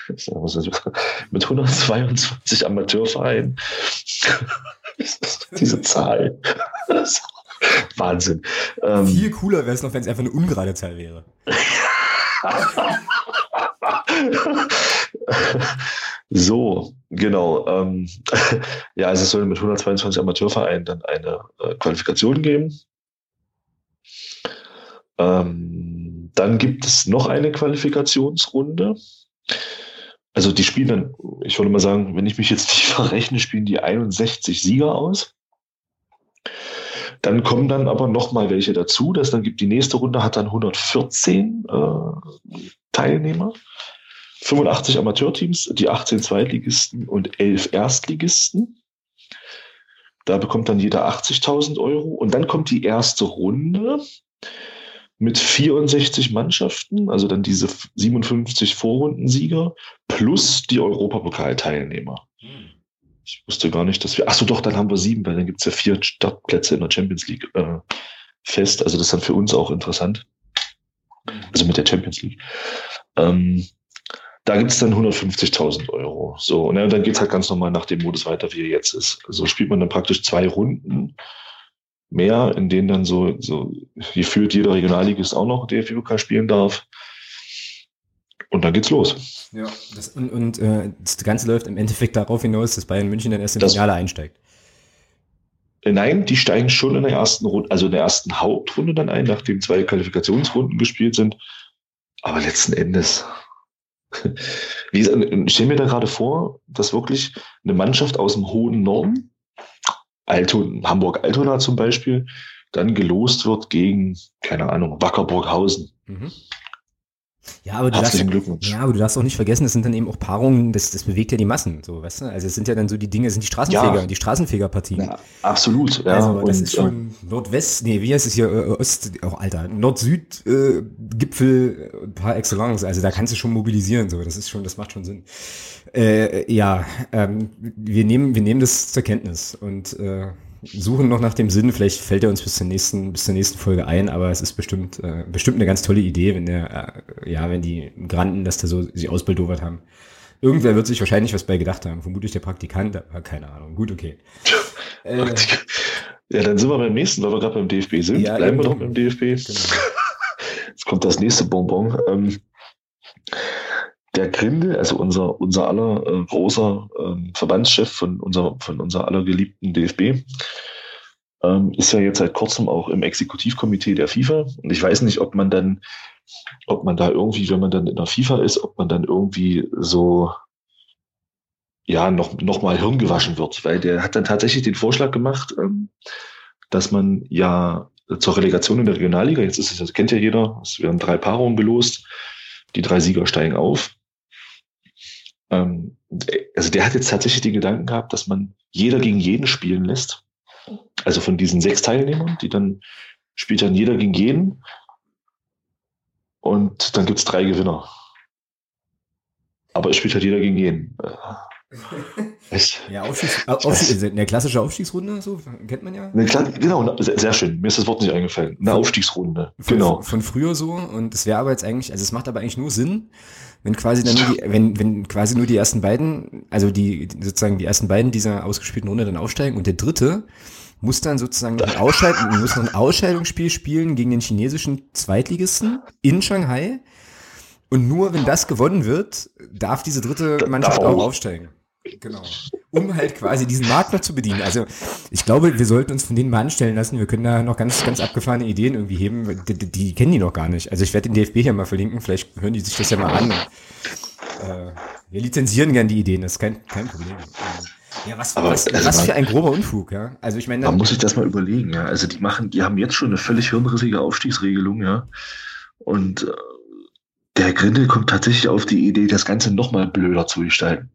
mit 122 Amateurvereinen. Diese Zahl. Wahnsinn. Ähm, Viel cooler wäre es noch, wenn es einfach eine ungerade Zahl wäre. so, genau. Ähm, ja, also es soll mit 122 Amateurvereinen dann eine äh, Qualifikation geben. Ähm, dann gibt es noch eine Qualifikationsrunde. Also die spielen dann, ich würde mal sagen, wenn ich mich jetzt nicht verrechne, spielen die 61 Sieger aus. Dann kommen dann aber noch mal welche dazu. Das dann gibt die nächste Runde hat dann 114 äh, Teilnehmer, 85 Amateurteams, die 18 Zweitligisten und 11 Erstligisten. Da bekommt dann jeder 80.000 Euro. Und dann kommt die erste Runde. Mit 64 Mannschaften, also dann diese 57 Vorrundensieger plus die Europapokalteilnehmer. Ich wusste gar nicht, dass wir, ach so doch, dann haben wir sieben, weil dann gibt es ja vier Startplätze in der Champions League äh, fest. Also das ist dann für uns auch interessant. Also mit der Champions League. Ähm, da gibt es dann 150.000 Euro. So, und dann geht es halt ganz normal nach dem Modus weiter, wie er jetzt ist. Also spielt man dann praktisch zwei Runden mehr, in denen dann so, so gefühlt jeder Regionalligist auch noch DFB-Pokal spielen darf. Und dann geht's los. Ja, das, und, und äh, das Ganze läuft im Endeffekt darauf hinaus, dass Bayern München dann erst im Finale einsteigt. Äh, nein, die steigen schon in der ersten Runde, also in der ersten Hauptrunde dann ein, nachdem zwei Qualifikationsrunden gespielt sind. Aber letzten Endes, wie, ich stelle mir da gerade vor, dass wirklich eine Mannschaft aus dem hohen Norden Alton, Hamburg-Altona zum Beispiel, dann gelost wird gegen, keine Ahnung, Wackerburghausen. Mhm. Ja, aber du darfst, ja, aber du darfst auch nicht vergessen, das sind dann eben auch Paarungen, das, das bewegt ja die Massen, so, weißt du? Also es sind ja dann so die Dinge, sind die Straßenfeger, ja. die Straßenfegerpartien. Ja, absolut, ja. Also das und, ist schon äh, Nordwest, nee, wie heißt es hier, äh, Ost, auch oh, Alter, Nord-Süd-Gipfel äh, par excellence, also da kannst du schon mobilisieren, so, das ist schon, das macht schon Sinn. Äh, ja, ähm, wir nehmen, wir nehmen das zur Kenntnis und äh, suchen noch nach dem Sinn. Vielleicht fällt er uns bis zur nächsten, bis zur nächsten Folge ein, aber es ist bestimmt, äh, bestimmt eine ganz tolle Idee, wenn der, äh, ja, wenn die Granden das da so sie ausbildowert haben. Irgendwer wird sich wahrscheinlich was bei gedacht haben. Vermutlich der Praktikant, aber keine Ahnung. Gut, okay. Äh, ja, dann sind wir beim nächsten, weil wir gerade beim DFB sind. Ja, Bleiben wir doch beim DFB. Genau. Jetzt kommt das nächste Bonbon. Ähm, der Grindel, also unser, unser aller äh, großer ähm, Verbandschef von unser, von unser aller geliebten DFB, ähm, ist ja jetzt seit kurzem auch im Exekutivkomitee der FIFA. Und ich weiß nicht, ob man dann, ob man da irgendwie, wenn man dann in der FIFA ist, ob man dann irgendwie so ja noch, noch mal Hirn gewaschen wird, weil der hat dann tatsächlich den Vorschlag gemacht, ähm, dass man ja zur Relegation in der Regionalliga, jetzt ist es, das kennt ja jeder, es werden drei Paarungen gelost, die drei Sieger steigen auf. Ähm, also der hat jetzt tatsächlich den Gedanken gehabt, dass man jeder gegen jeden spielen lässt. Also von diesen sechs Teilnehmern, die dann spielt dann jeder gegen jeden. Und dann gibt es drei Gewinner. Aber es spielt halt jeder gegen jeden. Ja, Aufstiegs, Aufstiegs, eine klassische Aufstiegsrunde, so kennt man ja. genau, sehr, schön. Mir ist das Wort nicht eingefallen. Eine Aufstiegsrunde. Von, genau. Von früher so. Und es wäre aber jetzt eigentlich, also es macht aber eigentlich nur Sinn, wenn quasi dann nur die, wenn, wenn quasi nur die ersten beiden, also die, sozusagen die ersten beiden dieser ausgespielten Runde dann aufsteigen und der dritte muss dann sozusagen ein, Ausscheid muss noch ein Ausscheidungsspiel spielen gegen den chinesischen Zweitligisten in Shanghai. Und nur wenn das gewonnen wird, darf diese dritte Mannschaft auch aufsteigen. Genau. Um halt quasi diesen Markt noch zu bedienen. Also ich glaube, wir sollten uns von denen mal anstellen lassen. Wir können da noch ganz, ganz abgefahrene Ideen irgendwie heben. Die, die, die kennen die noch gar nicht. Also ich werde den DFB hier mal verlinken. Vielleicht hören die sich das ja mal an. Äh, wir lizenzieren gern die Ideen. Das ist kein, kein Problem. Ja, was, Aber, was, also was für ein grober Unfug, ja. Also ich meine, man muss sich das mal überlegen, ja. Also die machen, die haben jetzt schon eine völlig hirnrissige Aufstiegsregelung, ja. Und äh, der Grindel kommt tatsächlich auf die Idee, das Ganze noch mal blöder zu gestalten.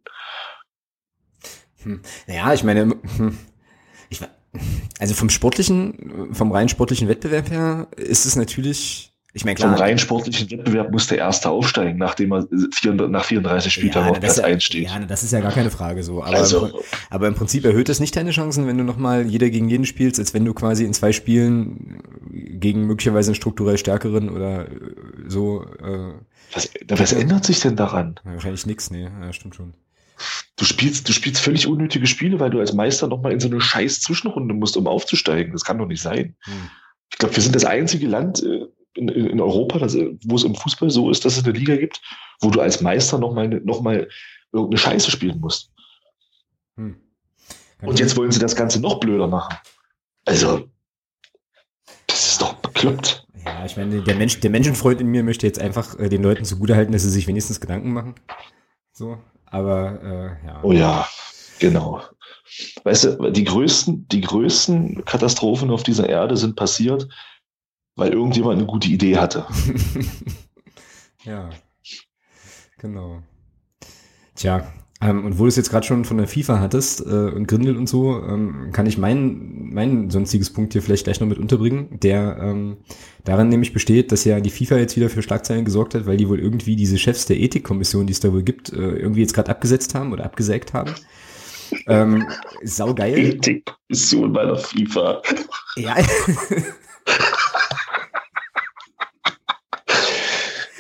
Hm. Naja, ich meine, hm, ich, also vom sportlichen, vom rein sportlichen Wettbewerb her ist es natürlich, ich meine, klar. Vom rein sportlichen Wettbewerb muss der Erste aufsteigen, nachdem er vier, nach 34 Spieltagen ja, auf Platz 1 steht. Ja, das ist ja gar keine Frage so. Aber, also, im, aber im Prinzip erhöht das nicht deine Chancen, wenn du nochmal jeder gegen jeden spielst, als wenn du quasi in zwei Spielen gegen möglicherweise einen strukturell stärkeren oder so. Äh, was, was ändert sich denn daran? wahrscheinlich nichts, nee, ja, stimmt schon. Du spielst, du spielst völlig unnötige Spiele, weil du als Meister nochmal in so eine scheiß Zwischenrunde musst, um aufzusteigen. Das kann doch nicht sein. Hm. Ich glaube, wir sind das einzige Land äh, in, in Europa, das, wo es im Fußball so ist, dass es eine Liga gibt, wo du als Meister nochmal noch mal irgendeine Scheiße spielen musst. Hm. Und jetzt wollen sie das Ganze noch blöder machen. Also, das ist doch bekloppt. Ja, ich meine, der Mensch, der Menschenfreund in mir möchte jetzt einfach äh, den Leuten zugutehalten, dass sie sich wenigstens Gedanken machen. So, aber äh, ja. Oh ja, genau. Weißt du, die größten, die größten Katastrophen auf dieser Erde sind passiert, weil irgendjemand eine gute Idee hatte. ja, genau. Tja, Ähm, und wo du es jetzt gerade schon von der FIFA hattest äh, und Grindel und so, ähm, kann ich mein, mein sonstiges Punkt hier vielleicht gleich noch mit unterbringen, der ähm, daran nämlich besteht, dass ja die FIFA jetzt wieder für Schlagzeilen gesorgt hat, weil die wohl irgendwie diese Chefs der Ethikkommission, die es da wohl gibt, äh, irgendwie jetzt gerade abgesetzt haben oder abgesägt haben. Ähm, saugeil. Ethikkommission bei der FIFA. Ja.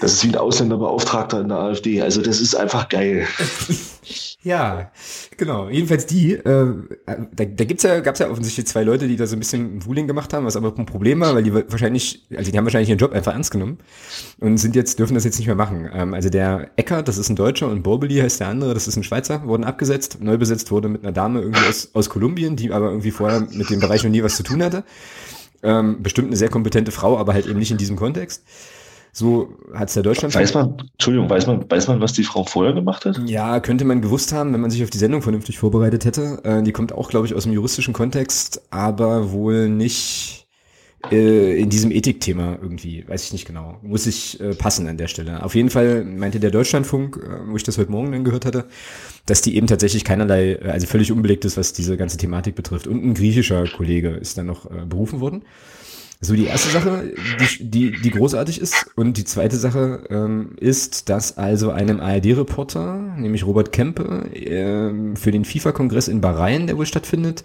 Das ist wie ein Ausländerbeauftragter in der AfD. Also das ist einfach geil. ja, genau. Jedenfalls die, äh, da, da gibt's ja, gab's ja offensichtlich zwei Leute, die da so ein bisschen Wuling gemacht haben, was aber ein Problem war, weil die wahrscheinlich, also die haben wahrscheinlich ihren Job einfach ernst genommen und sind jetzt, dürfen das jetzt nicht mehr machen. Ähm, also der Ecker, das ist ein Deutscher und Borbeli heißt der andere, das ist ein Schweizer, wurden abgesetzt. Neu besetzt wurde mit einer Dame irgendwie aus, aus Kolumbien, die aber irgendwie vorher mit dem Bereich noch nie was zu tun hatte. Ähm, bestimmt eine sehr kompetente Frau, aber halt eben nicht in diesem Kontext. So hat es der Deutschland. Weiß man, Entschuldigung, weiß man, weiß man, was die Frau vorher gemacht hat? Ja, könnte man gewusst haben, wenn man sich auf die Sendung vernünftig vorbereitet hätte. Äh, die kommt auch, glaube ich, aus dem juristischen Kontext, aber wohl nicht äh, in diesem Ethikthema irgendwie. Weiß ich nicht genau. Muss ich äh, passen an der Stelle. Auf jeden Fall meinte der Deutschlandfunk, äh, wo ich das heute Morgen dann gehört hatte, dass die eben tatsächlich keinerlei, äh, also völlig unbelegt ist, was diese ganze Thematik betrifft. Und ein griechischer Kollege ist dann noch äh, berufen worden. So, die erste Sache, die, die, die großartig ist. Und die zweite Sache ähm, ist, dass also einem ARD-Reporter, nämlich Robert Kempe, äh, für den FIFA-Kongress in Bahrain, der wohl stattfindet,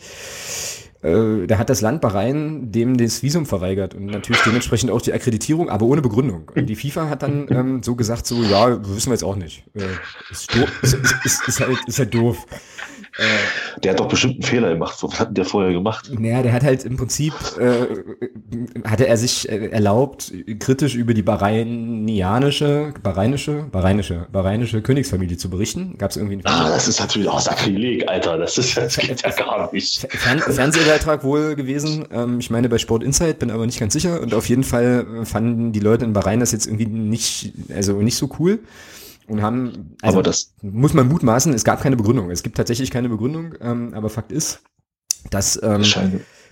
äh, da hat das Land Bahrain dem das Visum verweigert und natürlich dementsprechend auch die Akkreditierung, aber ohne Begründung. Und die FIFA hat dann ähm, so gesagt, so, ja, wissen wir jetzt auch nicht. Äh, ist, ist, ist, ist, halt, ist halt doof. Äh, der hat doch bestimmt einen Fehler gemacht. Was hat der vorher gemacht? Naja, der hat halt im Prinzip, äh, hatte er sich äh, erlaubt, kritisch über die bahrainianische, bahrainische, bahrainische, bahrainische Königsfamilie zu berichten. Gab es irgendwie einen Ah, das ist natürlich auch Sakrileg, Alter. Das ist das geht ja gar nicht. Fern Fernsehbeitrag wohl gewesen. Ähm, ich meine bei Sport Insight, bin aber nicht ganz sicher. Und auf jeden Fall fanden die Leute in Bahrain das jetzt irgendwie nicht, also nicht so cool und haben, also aber das muss man mutmaßen, es gab keine Begründung. Es gibt tatsächlich keine Begründung, ähm, aber Fakt ist, dass ähm,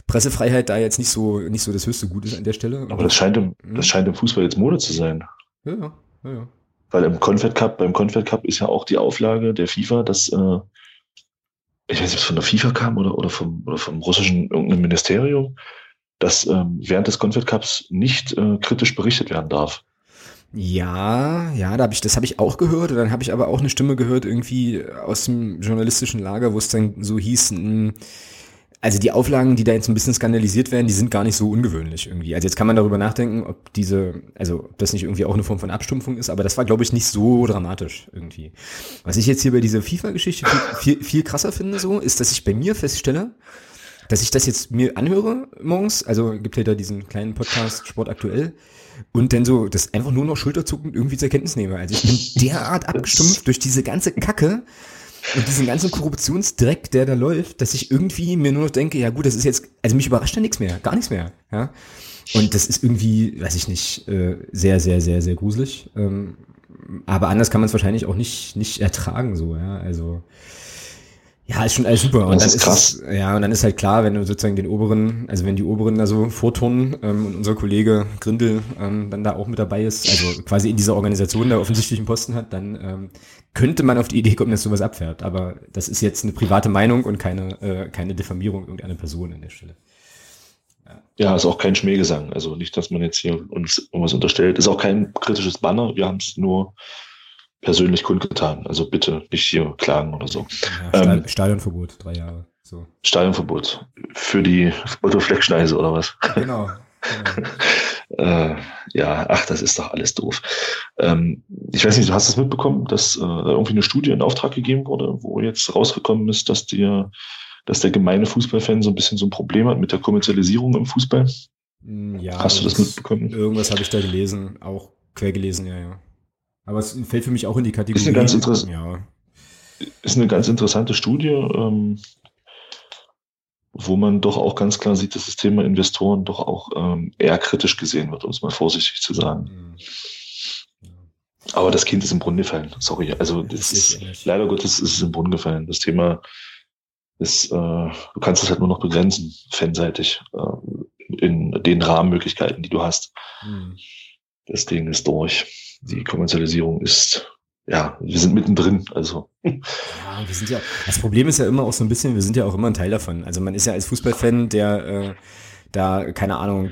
Pressefreiheit da jetzt nicht so nicht so das höchste Gut ist an der Stelle. Aber das scheint im, hm? das scheint im Fußball jetzt Mode zu sein. Ja, ja, ja. ja. Weil im Confed Cup, beim Confed Cup ist ja auch die Auflage der FIFA, dass äh, ich weiß nicht, ob es von der FIFA kam oder, oder vom, oder vom russischen irgendeinem Ministerium, dass ähm, während des Confed Cups nicht äh, kritisch berichtet werden darf. Ja, ja, da habe ich, das habe ich auch gehört. Und dann habe ich aber auch eine Stimme gehört, irgendwie aus dem journalistischen Lager, wo es dann so hieß, mh, hm, also die Auflagen, die da jetzt ein bisschen skandalisiert werden, die sind gar nicht so ungewöhnlich irgendwie. Also jetzt kann man darüber nachdenken, ob diese, also ob das nicht irgendwie auch eine Form von Abstumpfung ist, aber das war, glaube ich, nicht so dramatisch irgendwie. Was ich jetzt hier bei dieser FIFA-Geschichte viel, viel, viel krasser finde, so, ist, dass ich bei mir feststelle, dass ich das jetzt mir anhöre morgens, also gibt ja da diesen kleinen Podcast Sport aktuell, und dann so das einfach nur noch schulterzuckend irgendwie zur Kenntnis nehme. Also ich bin derart abgestumpft durch diese ganze Kacke und diesen ganzen Korruptionsdreck, der da läuft, dass ich irgendwie mir nur noch denke, ja gut, das ist jetzt, also mich überrascht ja nichts mehr, gar nichts mehr. Ja? Und das ist irgendwie, weiß ich nicht, äh, sehr, sehr, sehr, sehr gruselig. Ähm, aber anders kann man es wahrscheinlich auch nicht, nicht ertragen, so, ja. Also ja, ist schon alles super. Und das dann ist krass. Es, ja, und dann ist halt klar, wenn du sozusagen den oberen, also wenn die oberen da so vorturnen ähm, und unser Kollege Grindel ähm, dann da auch mit dabei ist, also quasi in dieser Organisation da offensichtlichen Posten hat, dann ähm, könnte man auf die Idee kommen, dass sowas abfährt. Aber das ist jetzt eine private Meinung und keine, äh, keine Diffamierung irgendeiner Person an der Stelle. Ja. ja, ist auch kein Schmähgesang. Also nicht, dass man jetzt hier uns irgendwas unterstellt. Ist auch kein kritisches Banner. Wir haben es nur persönlich kundgetan. Also bitte nicht hier klagen oder so. Ja, ähm, Stadionverbot, drei Jahre. So. Stadionverbot für die Otto Fleckschneise oder was? Genau. genau. äh, ja, ach, das ist doch alles doof. Ähm, ich weiß nicht, du hast es mitbekommen, dass äh, irgendwie eine Studie in Auftrag gegeben wurde, wo jetzt rausgekommen ist, dass dir, dass der gemeine Fußballfan so ein bisschen so ein Problem hat mit der Kommerzialisierung im Fußball. Hm, ja, hast du das mitbekommen? Irgendwas habe ich da gelesen, auch quer gelesen, ja, ja. Aber es fällt für mich auch in die Kategorie. Ist eine ganz, interess ja. ist eine ganz interessante Studie, ähm, wo man doch auch ganz klar sieht, dass das Thema Investoren doch auch ähm, eher kritisch gesehen wird, um es mal vorsichtig zu sagen. Mhm. Aber das Kind ist im Brunnen gefallen. Sorry. Also das ist, leider Gottes ist es im Brunnen gefallen. Das Thema ist, äh, du kannst es halt nur noch begrenzen, fanseitig, äh, in den Rahmenmöglichkeiten, die du hast. Mhm. Das Ding ist durch die Kommerzialisierung ist ja, wir sind mittendrin. Also. Ja, wir sind ja, das Problem ist ja immer auch so ein bisschen, wir sind ja auch immer ein Teil davon. Also man ist ja als Fußballfan, der äh, da, keine Ahnung,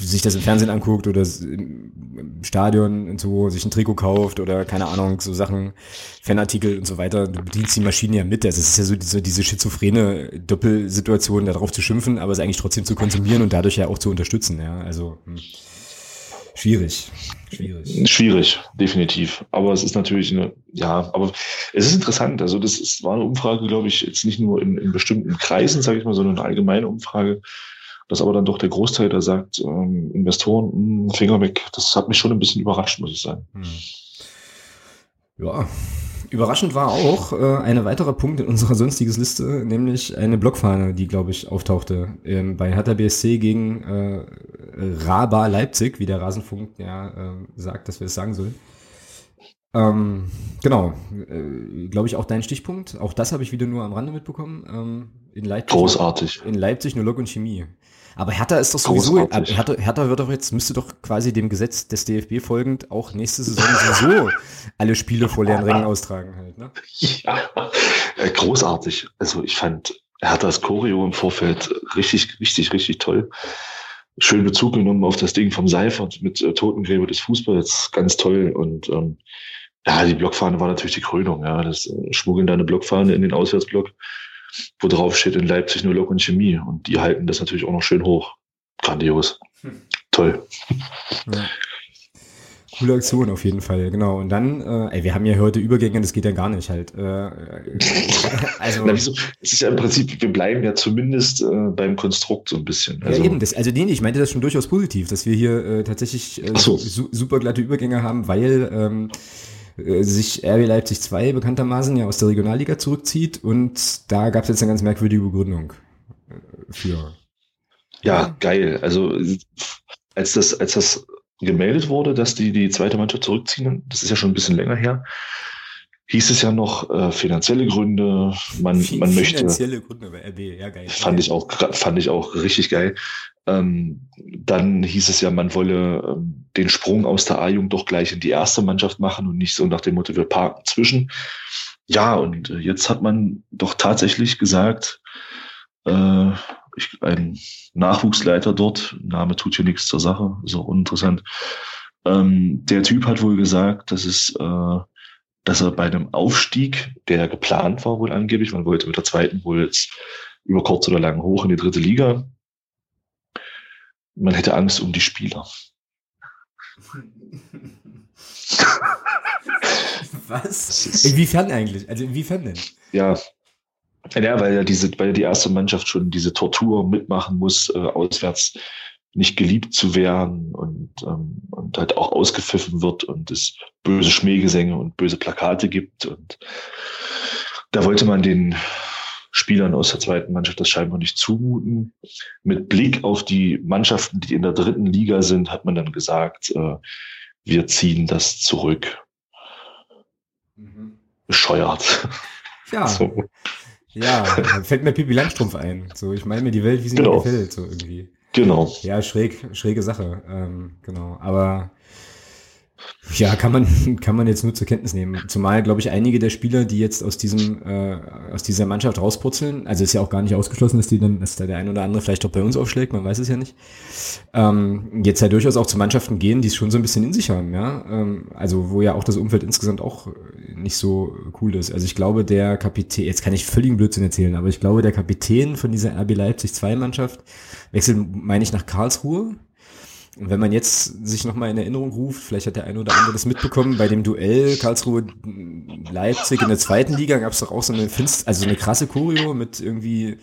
sich das im Fernsehen anguckt oder im Stadion und so, sich ein Trikot kauft oder keine Ahnung, so Sachen, Fanartikel und so weiter. Du bedienst die Maschine ja mit. Das ist ja so diese, diese schizophrene Doppelsituation, darauf zu schimpfen, aber es eigentlich trotzdem zu konsumieren und dadurch ja auch zu unterstützen. Ja, also hm. Schwierig. Schwierig. Schwierig, definitiv. Aber es ist natürlich eine, ja, aber es ist interessant. Also das ist, war eine Umfrage, glaube ich, jetzt nicht nur in, in bestimmten Kreisen, sage ich mal, sondern eine allgemeine Umfrage dass aber dann doch der Großteil, der sagt, ähm, Investoren, mh, hm, Finger weg, das hat mich schon ein bisschen überrascht, muss ich sagen. Hm. Ja, überraschend war auch äh, ein weiterer Punkt in unserer sonstiges Liste, nämlich eine Blockfahne, die, glaube ich, auftauchte ähm, bei Hertha BSC gegen äh, Raba Leipzig, wie der Rasenfunk ja äh, sagt, dass wir es sagen sollen. Ähm, genau, äh, glaube ich auch dein Stichpunkt. Auch das habe ich wieder nur am Rande mitbekommen. Ähm, in Leipzig. Großartig. In Leipzig nur Lok und Chemie. Aber Hertha ist doch sowieso, äh, Hertha, Hertha wird doch jetzt, müsste doch quasi dem Gesetz des DFB folgend auch nächste Saison sowieso alle Spiele vor leeren Rängen austragen halt, ne? Ja, äh, großartig. Also ich fand Herthas Choreo im Vorfeld richtig, richtig, richtig toll. Schön Bezug genommen auf das Ding vom Seifert mit äh, Totengräber des Fußballs. Ganz toll. Und ähm, ja, die Blockfahne war natürlich die Krönung. Ja, das äh, Schmuggeln deine Blockfahne in den Auswärtsblock wo drauf steht in Leipzig nur Lok und Chemie. Und die halten das natürlich auch noch schön hoch. Grandios. Hm. Toll. Ja. Coole Aktion auf jeden Fall, genau. Und dann, äh, ey, wir haben ja heute Übergänge, das geht ja gar nicht halt. Äh, also, Na, wieso? Es ist ja im Prinzip, wir bleiben ja zumindest äh, beim Konstrukt so ein bisschen. Also, ja, eben, das, also nee, ich meinte das schon durchaus positiv, dass wir hier äh, tatsächlich äh, so. su super glatte Übergänge haben, weil ähm, äh, sich RB Leipzig 2 bekanntermaßen ja aus der Regionalliga zurückzieht und da gab es jetzt eine ganz merkwürdige Begründung äh, für. Ja, geil. Also als das, als das gemeldet wurde, dass die die zweite Mannschaft zurückziehen, das ist ja schon ein bisschen länger her, hieß es ja noch äh, finanzielle Gründe, man, man möchte. Finanzielle Gründe bei RB, ja geil. Fand ich auch, fand ich auch richtig geil. Ähm, dann hieß es ja, man wolle ähm, den Sprung aus der A-Jugend doch gleich in die erste Mannschaft machen und nicht so nach dem Motto, wir parken zwischen. Ja, und äh, jetzt hat man doch tatsächlich gesagt, äh, ich, ein Nachwuchsleiter dort, Name tut hier nichts zur Sache, ist auch uninteressant. Ähm, der Typ hat wohl gesagt, dass es, äh, dass er bei einem Aufstieg, der geplant war wohl angeblich, man wollte mit der zweiten wohl jetzt über kurz oder lang hoch in die dritte Liga, man hätte Angst um die Spieler. Was? Inwiefern eigentlich? Also inwiefern denn? Ja. Ja, weil ja diese, weil die erste Mannschaft schon diese Tortur mitmachen muss, äh, auswärts nicht geliebt zu werden und, ähm, und halt auch ausgepfiffen wird und es böse Schmähgesänge und böse Plakate gibt. Und da wollte man den Spielern aus der zweiten Mannschaft das scheinbar nicht zumuten. Mit Blick auf die Mannschaften, die in der dritten Liga sind, hat man dann gesagt, äh, wir ziehen das zurück. Mhm. Bescheuert. Ja. So. Ja, fällt mir Pipi Langstrumpf ein. So, ich meine mir die Welt, wie sie genau. mir gefällt, so irgendwie. Genau. Ja, schräg, schräge Sache. Ähm, genau. Aber ja, kann man, kann man jetzt nur zur Kenntnis nehmen. Zumal, glaube ich, einige der Spieler, die jetzt aus diesem, äh, aus dieser Mannschaft rauspurzeln, also ist ja auch gar nicht ausgeschlossen, dass die dann, dass da der ein oder andere vielleicht auch bei uns aufschlägt, man weiß es ja nicht, ähm, jetzt ja durchaus auch zu Mannschaften gehen, die es schon so ein bisschen in sich haben, ja. Ähm, also wo ja auch das Umfeld insgesamt auch nicht so cool ist. Also ich glaube, der Kapitän, jetzt kann ich völligen Blödsinn erzählen, aber ich glaube, der Kapitän von dieser RB Leipzig 2 Mannschaft wechselt, meine ich, nach Karlsruhe und wenn man jetzt sich nochmal in Erinnerung ruft, vielleicht hat der eine oder andere das mitbekommen, bei dem Duell Karlsruhe-Leipzig in der zweiten Liga gab es doch auch so eine Finst also so eine krasse Choreo mit irgendwie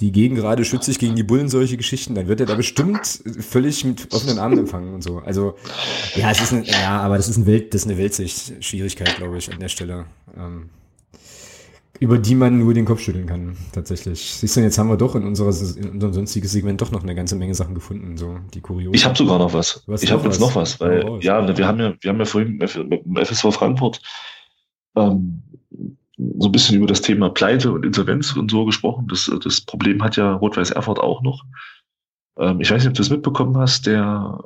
die gegen gerade sich gegen die Bullen solche Geschichten, dann wird er da bestimmt völlig mit offenen Armen empfangen und so. Also ja, es ist eine, ja, aber das ist ein Welt, das ist eine Weltsicht-Schwierigkeit, glaube ich, an der Stelle. Ähm, über die man nur den Kopf schütteln kann, tatsächlich. Siehst du, jetzt haben wir doch in, unserer, in unserem sonstigen Segment doch noch eine ganze Menge Sachen gefunden, so die kuriosen. Ich habe sogar noch was. Ich habe jetzt noch was, weil oh, ja, wir haben ja, wir haben ja vorhin mit dem FSV Frankfurt ähm, so ein bisschen über das Thema Pleite und Insolvenz und so gesprochen. Das, das Problem hat ja Rot-Weiß Erfurt auch noch. Ähm, ich weiß nicht, ob du das mitbekommen hast. Der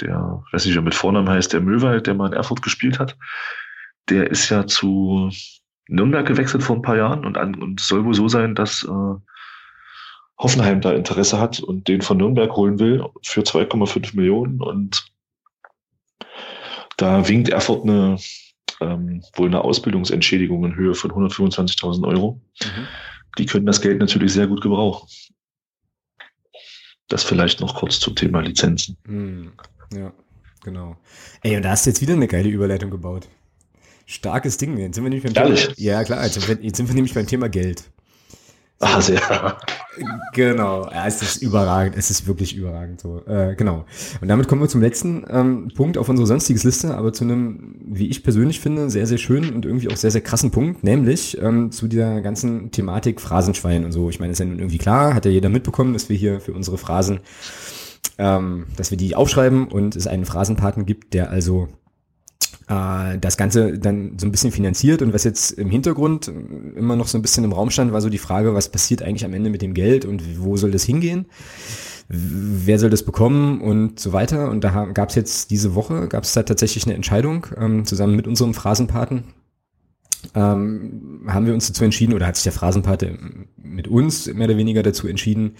der, weiß nicht, wie er mit Vornamen heißt, der Möwald, der mal in Erfurt gespielt hat, der ist ja zu Nürnberg gewechselt vor ein paar Jahren und, an, und soll wohl so sein, dass äh, Hoffenheim da Interesse hat und den von Nürnberg holen will für 2,5 Millionen und da winkt Erfurt eine ähm, wohl eine Ausbildungsentschädigung in Höhe von 125.000 Euro. Mhm. Die können das Geld natürlich sehr gut gebrauchen. Das vielleicht noch kurz zum Thema Lizenzen. Mhm. Ja, genau. Ey, und da hast du jetzt wieder eine geile Überleitung gebaut. Starkes Ding. Jetzt sind wir nämlich beim Thema, Ja, klar. Jetzt sind, wir, jetzt sind wir nämlich beim Thema Geld. Ah, sehr. Genau, ja, es ist überragend, es ist wirklich überragend so. Äh, genau. Und damit kommen wir zum letzten ähm, Punkt auf unsere sonstiges Liste, aber zu einem, wie ich persönlich finde, sehr, sehr schönen und irgendwie auch sehr, sehr krassen Punkt, nämlich ähm, zu dieser ganzen Thematik Phrasenschwein und so. Ich meine, es ist ja nun irgendwie klar, hat ja jeder mitbekommen, dass wir hier für unsere Phrasen, ähm, dass wir die aufschreiben und es einen Phrasenpaten gibt, der also das Ganze dann so ein bisschen finanziert und was jetzt im Hintergrund immer noch so ein bisschen im Raum stand, war so die Frage, was passiert eigentlich am Ende mit dem Geld und wo soll das hingehen? Wer soll das bekommen und so weiter? Und da gab es jetzt diese Woche, gab es da tatsächlich eine Entscheidung ähm, zusammen mit unserem Phrasenpaten. Ähm, haben wir uns dazu entschieden, oder hat sich der Phrasenpate mit uns mehr oder weniger dazu entschieden,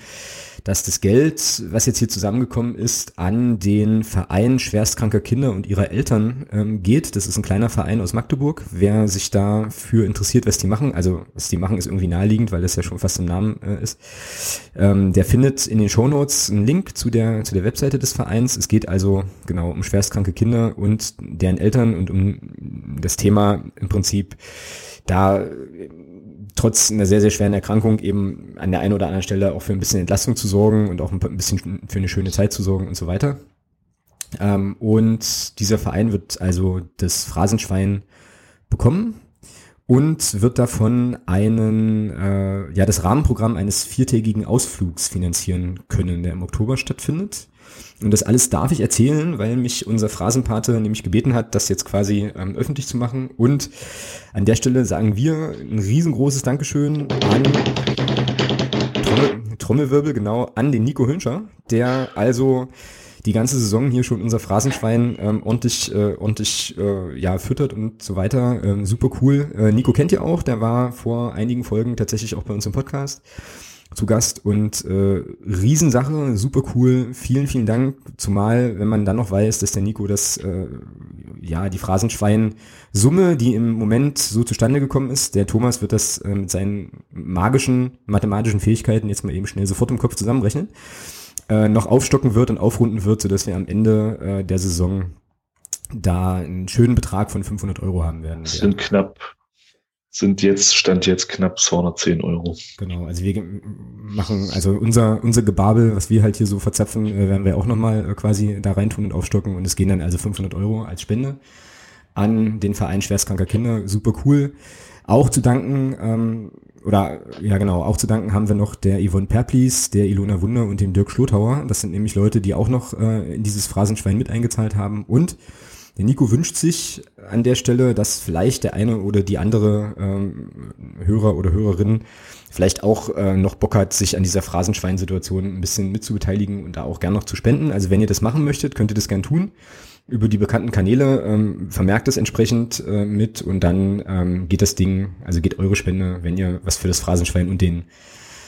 dass das Geld, was jetzt hier zusammengekommen ist, an den Verein schwerstkranker Kinder und ihrer Eltern ähm, geht. Das ist ein kleiner Verein aus Magdeburg. Wer sich dafür interessiert, was die machen, also was die machen, ist irgendwie naheliegend, weil das ja schon fast im Namen äh, ist. Ähm, der findet in den Shownotes einen Link zu der, zu der Webseite des Vereins. Es geht also genau um schwerstkranke Kinder und deren Eltern und um das Thema im Prinzip da trotz einer sehr, sehr schweren Erkrankung eben an der einen oder anderen Stelle auch für ein bisschen Entlastung zu sorgen und auch ein bisschen für eine schöne Zeit zu sorgen und so weiter. Ähm, und dieser Verein wird also das Phrasenschwein bekommen und wird davon einen, äh, ja, das Rahmenprogramm eines viertägigen Ausflugs finanzieren können, der im Oktober stattfindet. Und das alles darf ich erzählen, weil mich unser Phrasenpate nämlich gebeten hat, das jetzt quasi ähm, öffentlich zu machen. Und an der Stelle sagen wir ein riesengroßes Dankeschön an Trommel, Trommelwirbel, genau, an den Nico Hünscher, der also die ganze Saison hier schon unser Phrasenschwein ähm, ordentlich, äh, ordentlich äh, ja, füttert und so weiter. Ähm, super cool. Äh, Nico kennt ihr auch, der war vor einigen Folgen tatsächlich auch bei uns im Podcast zu Gast und äh, Riesensache, super cool, vielen, vielen Dank, zumal wenn man dann noch weiß, dass der Nico das, äh, ja, die Phrasenschwein-Summe, die im Moment so zustande gekommen ist, der Thomas wird das äh, mit seinen magischen mathematischen Fähigkeiten jetzt mal eben schnell sofort im Kopf zusammenrechnen, äh, noch aufstocken wird und aufrunden wird, sodass wir am Ende äh, der Saison da einen schönen Betrag von 500 Euro haben werden. Das sind knapp sind jetzt, stand jetzt knapp 210 Euro. Genau, also wir machen, also unser, unser Gebabel, was wir halt hier so verzapfen, äh, werden wir auch nochmal äh, quasi da reintun und aufstocken und es gehen dann also 500 Euro als Spende an den Verein schwerstkranker Kinder, super cool. Auch zu danken, ähm, oder ja genau, auch zu danken haben wir noch der Yvonne Perplis, der Ilona Wunder und dem Dirk Schlotauer. Das sind nämlich Leute, die auch noch äh, in dieses Phrasenschwein mit eingezahlt haben und der Nico wünscht sich an der Stelle, dass vielleicht der eine oder die andere ähm, Hörer oder Hörerin vielleicht auch äh, noch Bock hat, sich an dieser Phrasenschwein-Situation ein bisschen mitzubeteiligen und da auch gern noch zu spenden. Also wenn ihr das machen möchtet, könnt ihr das gern tun. Über die bekannten Kanäle ähm, vermerkt es entsprechend äh, mit und dann ähm, geht das Ding, also geht eure Spende, wenn ihr was für das Phrasenschwein und den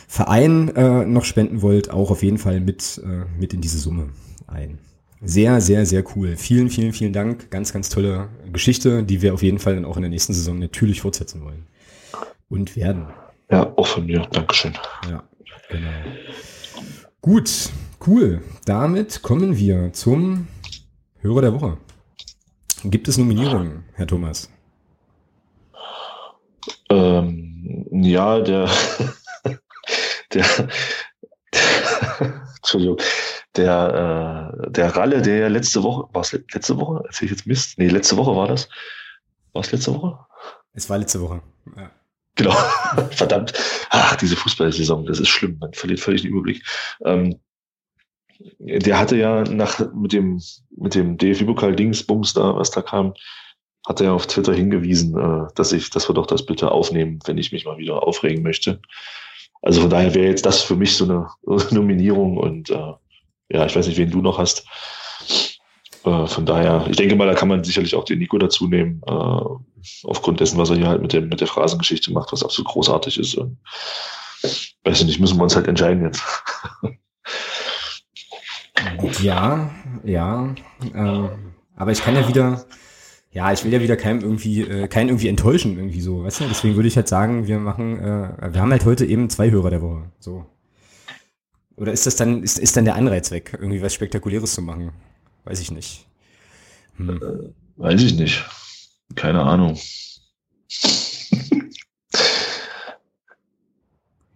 Verein äh, noch spenden wollt, auch auf jeden Fall mit, äh, mit in diese Summe ein. Sehr, sehr, sehr cool. Vielen, vielen, vielen Dank. Ganz, ganz tolle Geschichte, die wir auf jeden Fall dann auch in der nächsten Saison natürlich fortsetzen wollen. Und werden. Ja, auch von mir. Dankeschön. Ja, genau. Gut, cool. Damit kommen wir zum Hörer der Woche. Gibt es Nominierungen, Herr Thomas? Ähm, ja, der, der, der Entschuldigung, der, äh, der Ralle, der ja letzte Woche, war es letzte Woche? Erzähl ich jetzt Mist? Nee, letzte Woche war das. War es letzte Woche? Es war letzte Woche. Ja. Genau. Verdammt. Ach, diese Fußballsaison, das ist schlimm. Man verliert völlig den Überblick. Ähm, der hatte ja nach, mit dem, mit dem DFB-Pokal-Dingsbums da, was da kam, hat er auf Twitter hingewiesen, äh, dass ich, dass wir doch das bitte aufnehmen, wenn ich mich mal wieder aufregen möchte. Also von daher wäre jetzt das für mich so eine Nominierung und äh, ja, ich weiß nicht, wen du noch hast. Äh, von daher, ich denke mal, da kann man sicherlich auch den Nico dazu nehmen, äh, aufgrund dessen, was er hier halt mit, dem, mit der Phrasengeschichte macht, was absolut großartig ist. Und, weiß ich nicht, müssen wir uns halt entscheiden jetzt. Ja, ja. Äh, aber ich kann ja wieder, ja, ich will ja wieder keinem irgendwie, äh, keinen irgendwie enttäuschen, irgendwie so, weißt du? Deswegen würde ich halt sagen, wir machen, äh, wir haben halt heute eben zwei Hörer der Woche. So. Oder ist das dann, ist, ist dann der Anreiz weg, irgendwie was Spektakuläres zu machen? Weiß ich nicht. Hm. Äh, weiß ich nicht. Keine Ahnung.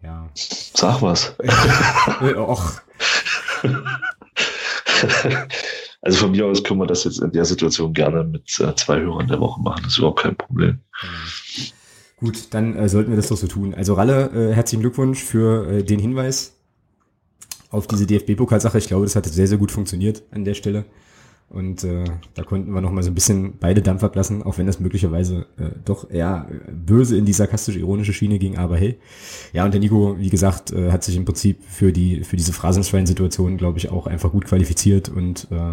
ja. Sag was. Och. Also von mir aus können wir das jetzt in der Situation gerne mit äh, zwei Hörern der Woche machen. Das ist überhaupt kein Problem. Gut, dann äh, sollten wir das doch so tun. Also Ralle, äh, herzlichen Glückwunsch für äh, den Hinweis auf diese DFB-Pokalsache. Ich glaube, das hat sehr, sehr gut funktioniert an der Stelle. Und äh, da konnten wir noch mal so ein bisschen beide Dampf ablassen, auch wenn das möglicherweise äh, doch eher böse in die sarkastisch-ironische Schiene ging. Aber hey, ja, und der Nico, wie gesagt, äh, hat sich im Prinzip für die für diese Phrasenschwein-Situation, glaube ich, auch einfach gut qualifiziert und äh,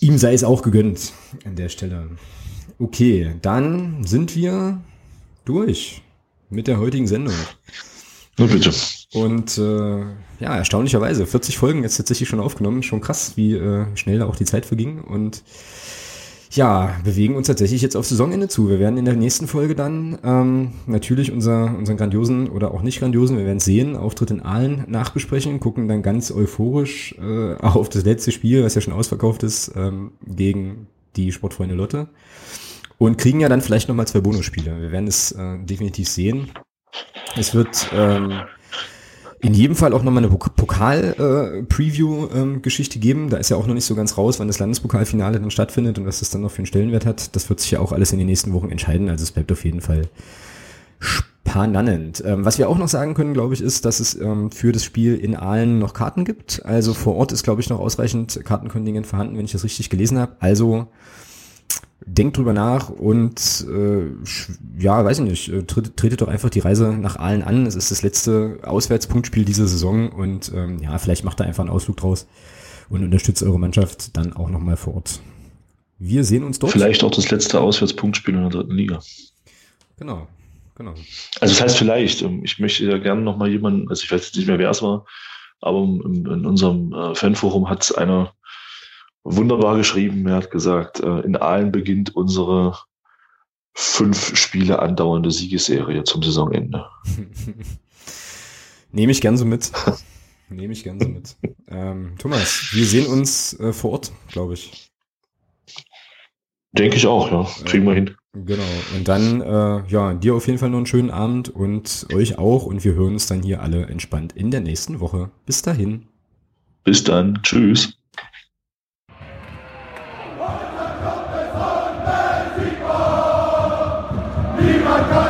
ihm sei es auch gegönnt an der Stelle. Okay, dann sind wir durch mit der heutigen Sendung. Na bitte. Und äh, ja, erstaunlicherweise, 40 Folgen jetzt tatsächlich schon aufgenommen. Schon krass, wie äh, schnell da auch die Zeit verging. Und ja, bewegen uns tatsächlich jetzt auf Saisonende zu. Wir werden in der nächsten Folge dann ähm, natürlich unser, unseren grandiosen oder auch nicht grandiosen, wir werden sehen, Auftritt in Aalen nachbesprechen, gucken dann ganz euphorisch äh, auf das letzte Spiel, was ja schon ausverkauft ist, ähm, gegen die Sportfreunde Lotte. Und kriegen ja dann vielleicht nochmal zwei Bonusspiele. Wir werden es äh, definitiv sehen. Es wird ähm, in jedem Fall auch nochmal eine Pokal-Preview-Geschichte äh, geben. Da ist ja auch noch nicht so ganz raus, wann das Landespokalfinale dann stattfindet und was das dann noch für einen Stellenwert hat. Das wird sich ja auch alles in den nächsten Wochen entscheiden. Also es bleibt auf jeden Fall spannend. Ähm, was wir auch noch sagen können, glaube ich, ist, dass es ähm, für das Spiel in Aalen noch Karten gibt. Also vor Ort ist, glaube ich, noch ausreichend Kartenkontingent vorhanden, wenn ich das richtig gelesen habe. Also denkt drüber nach und äh, ja, weiß ich nicht, äh, tretet, tretet doch einfach die Reise nach Aalen an. Es ist das letzte Auswärtspunktspiel dieser Saison und ähm, ja, vielleicht macht da einfach einen Ausflug draus und unterstützt eure Mannschaft dann auch nochmal vor Ort. Wir sehen uns dort. Vielleicht auch das letzte Auswärtspunktspiel in der dritten Liga. Genau, genau. Also das heißt vielleicht, ähm, ich möchte ja gerne nochmal jemanden, also ich weiß jetzt nicht mehr, wer es war, aber in, in unserem äh, Fanforum hat es einer wunderbar geschrieben. Er hat gesagt, äh, in Aalen beginnt unsere fünf Spiele andauernde Siegesserie zum Saisonende. Nehme ich gern so mit. Nehme ich gern so mit. Ähm, Thomas, wir sehen uns äh, vor Ort, glaube ich. Denke ich auch, ja. Kriegen wir hin. Genau. Und dann, äh, ja, dir auf jeden Fall noch einen schönen Abend und euch auch. Und wir hören uns dann hier alle entspannt in der nächsten Woche. Bis dahin. Bis dann. Tschüss. Niemand kann uns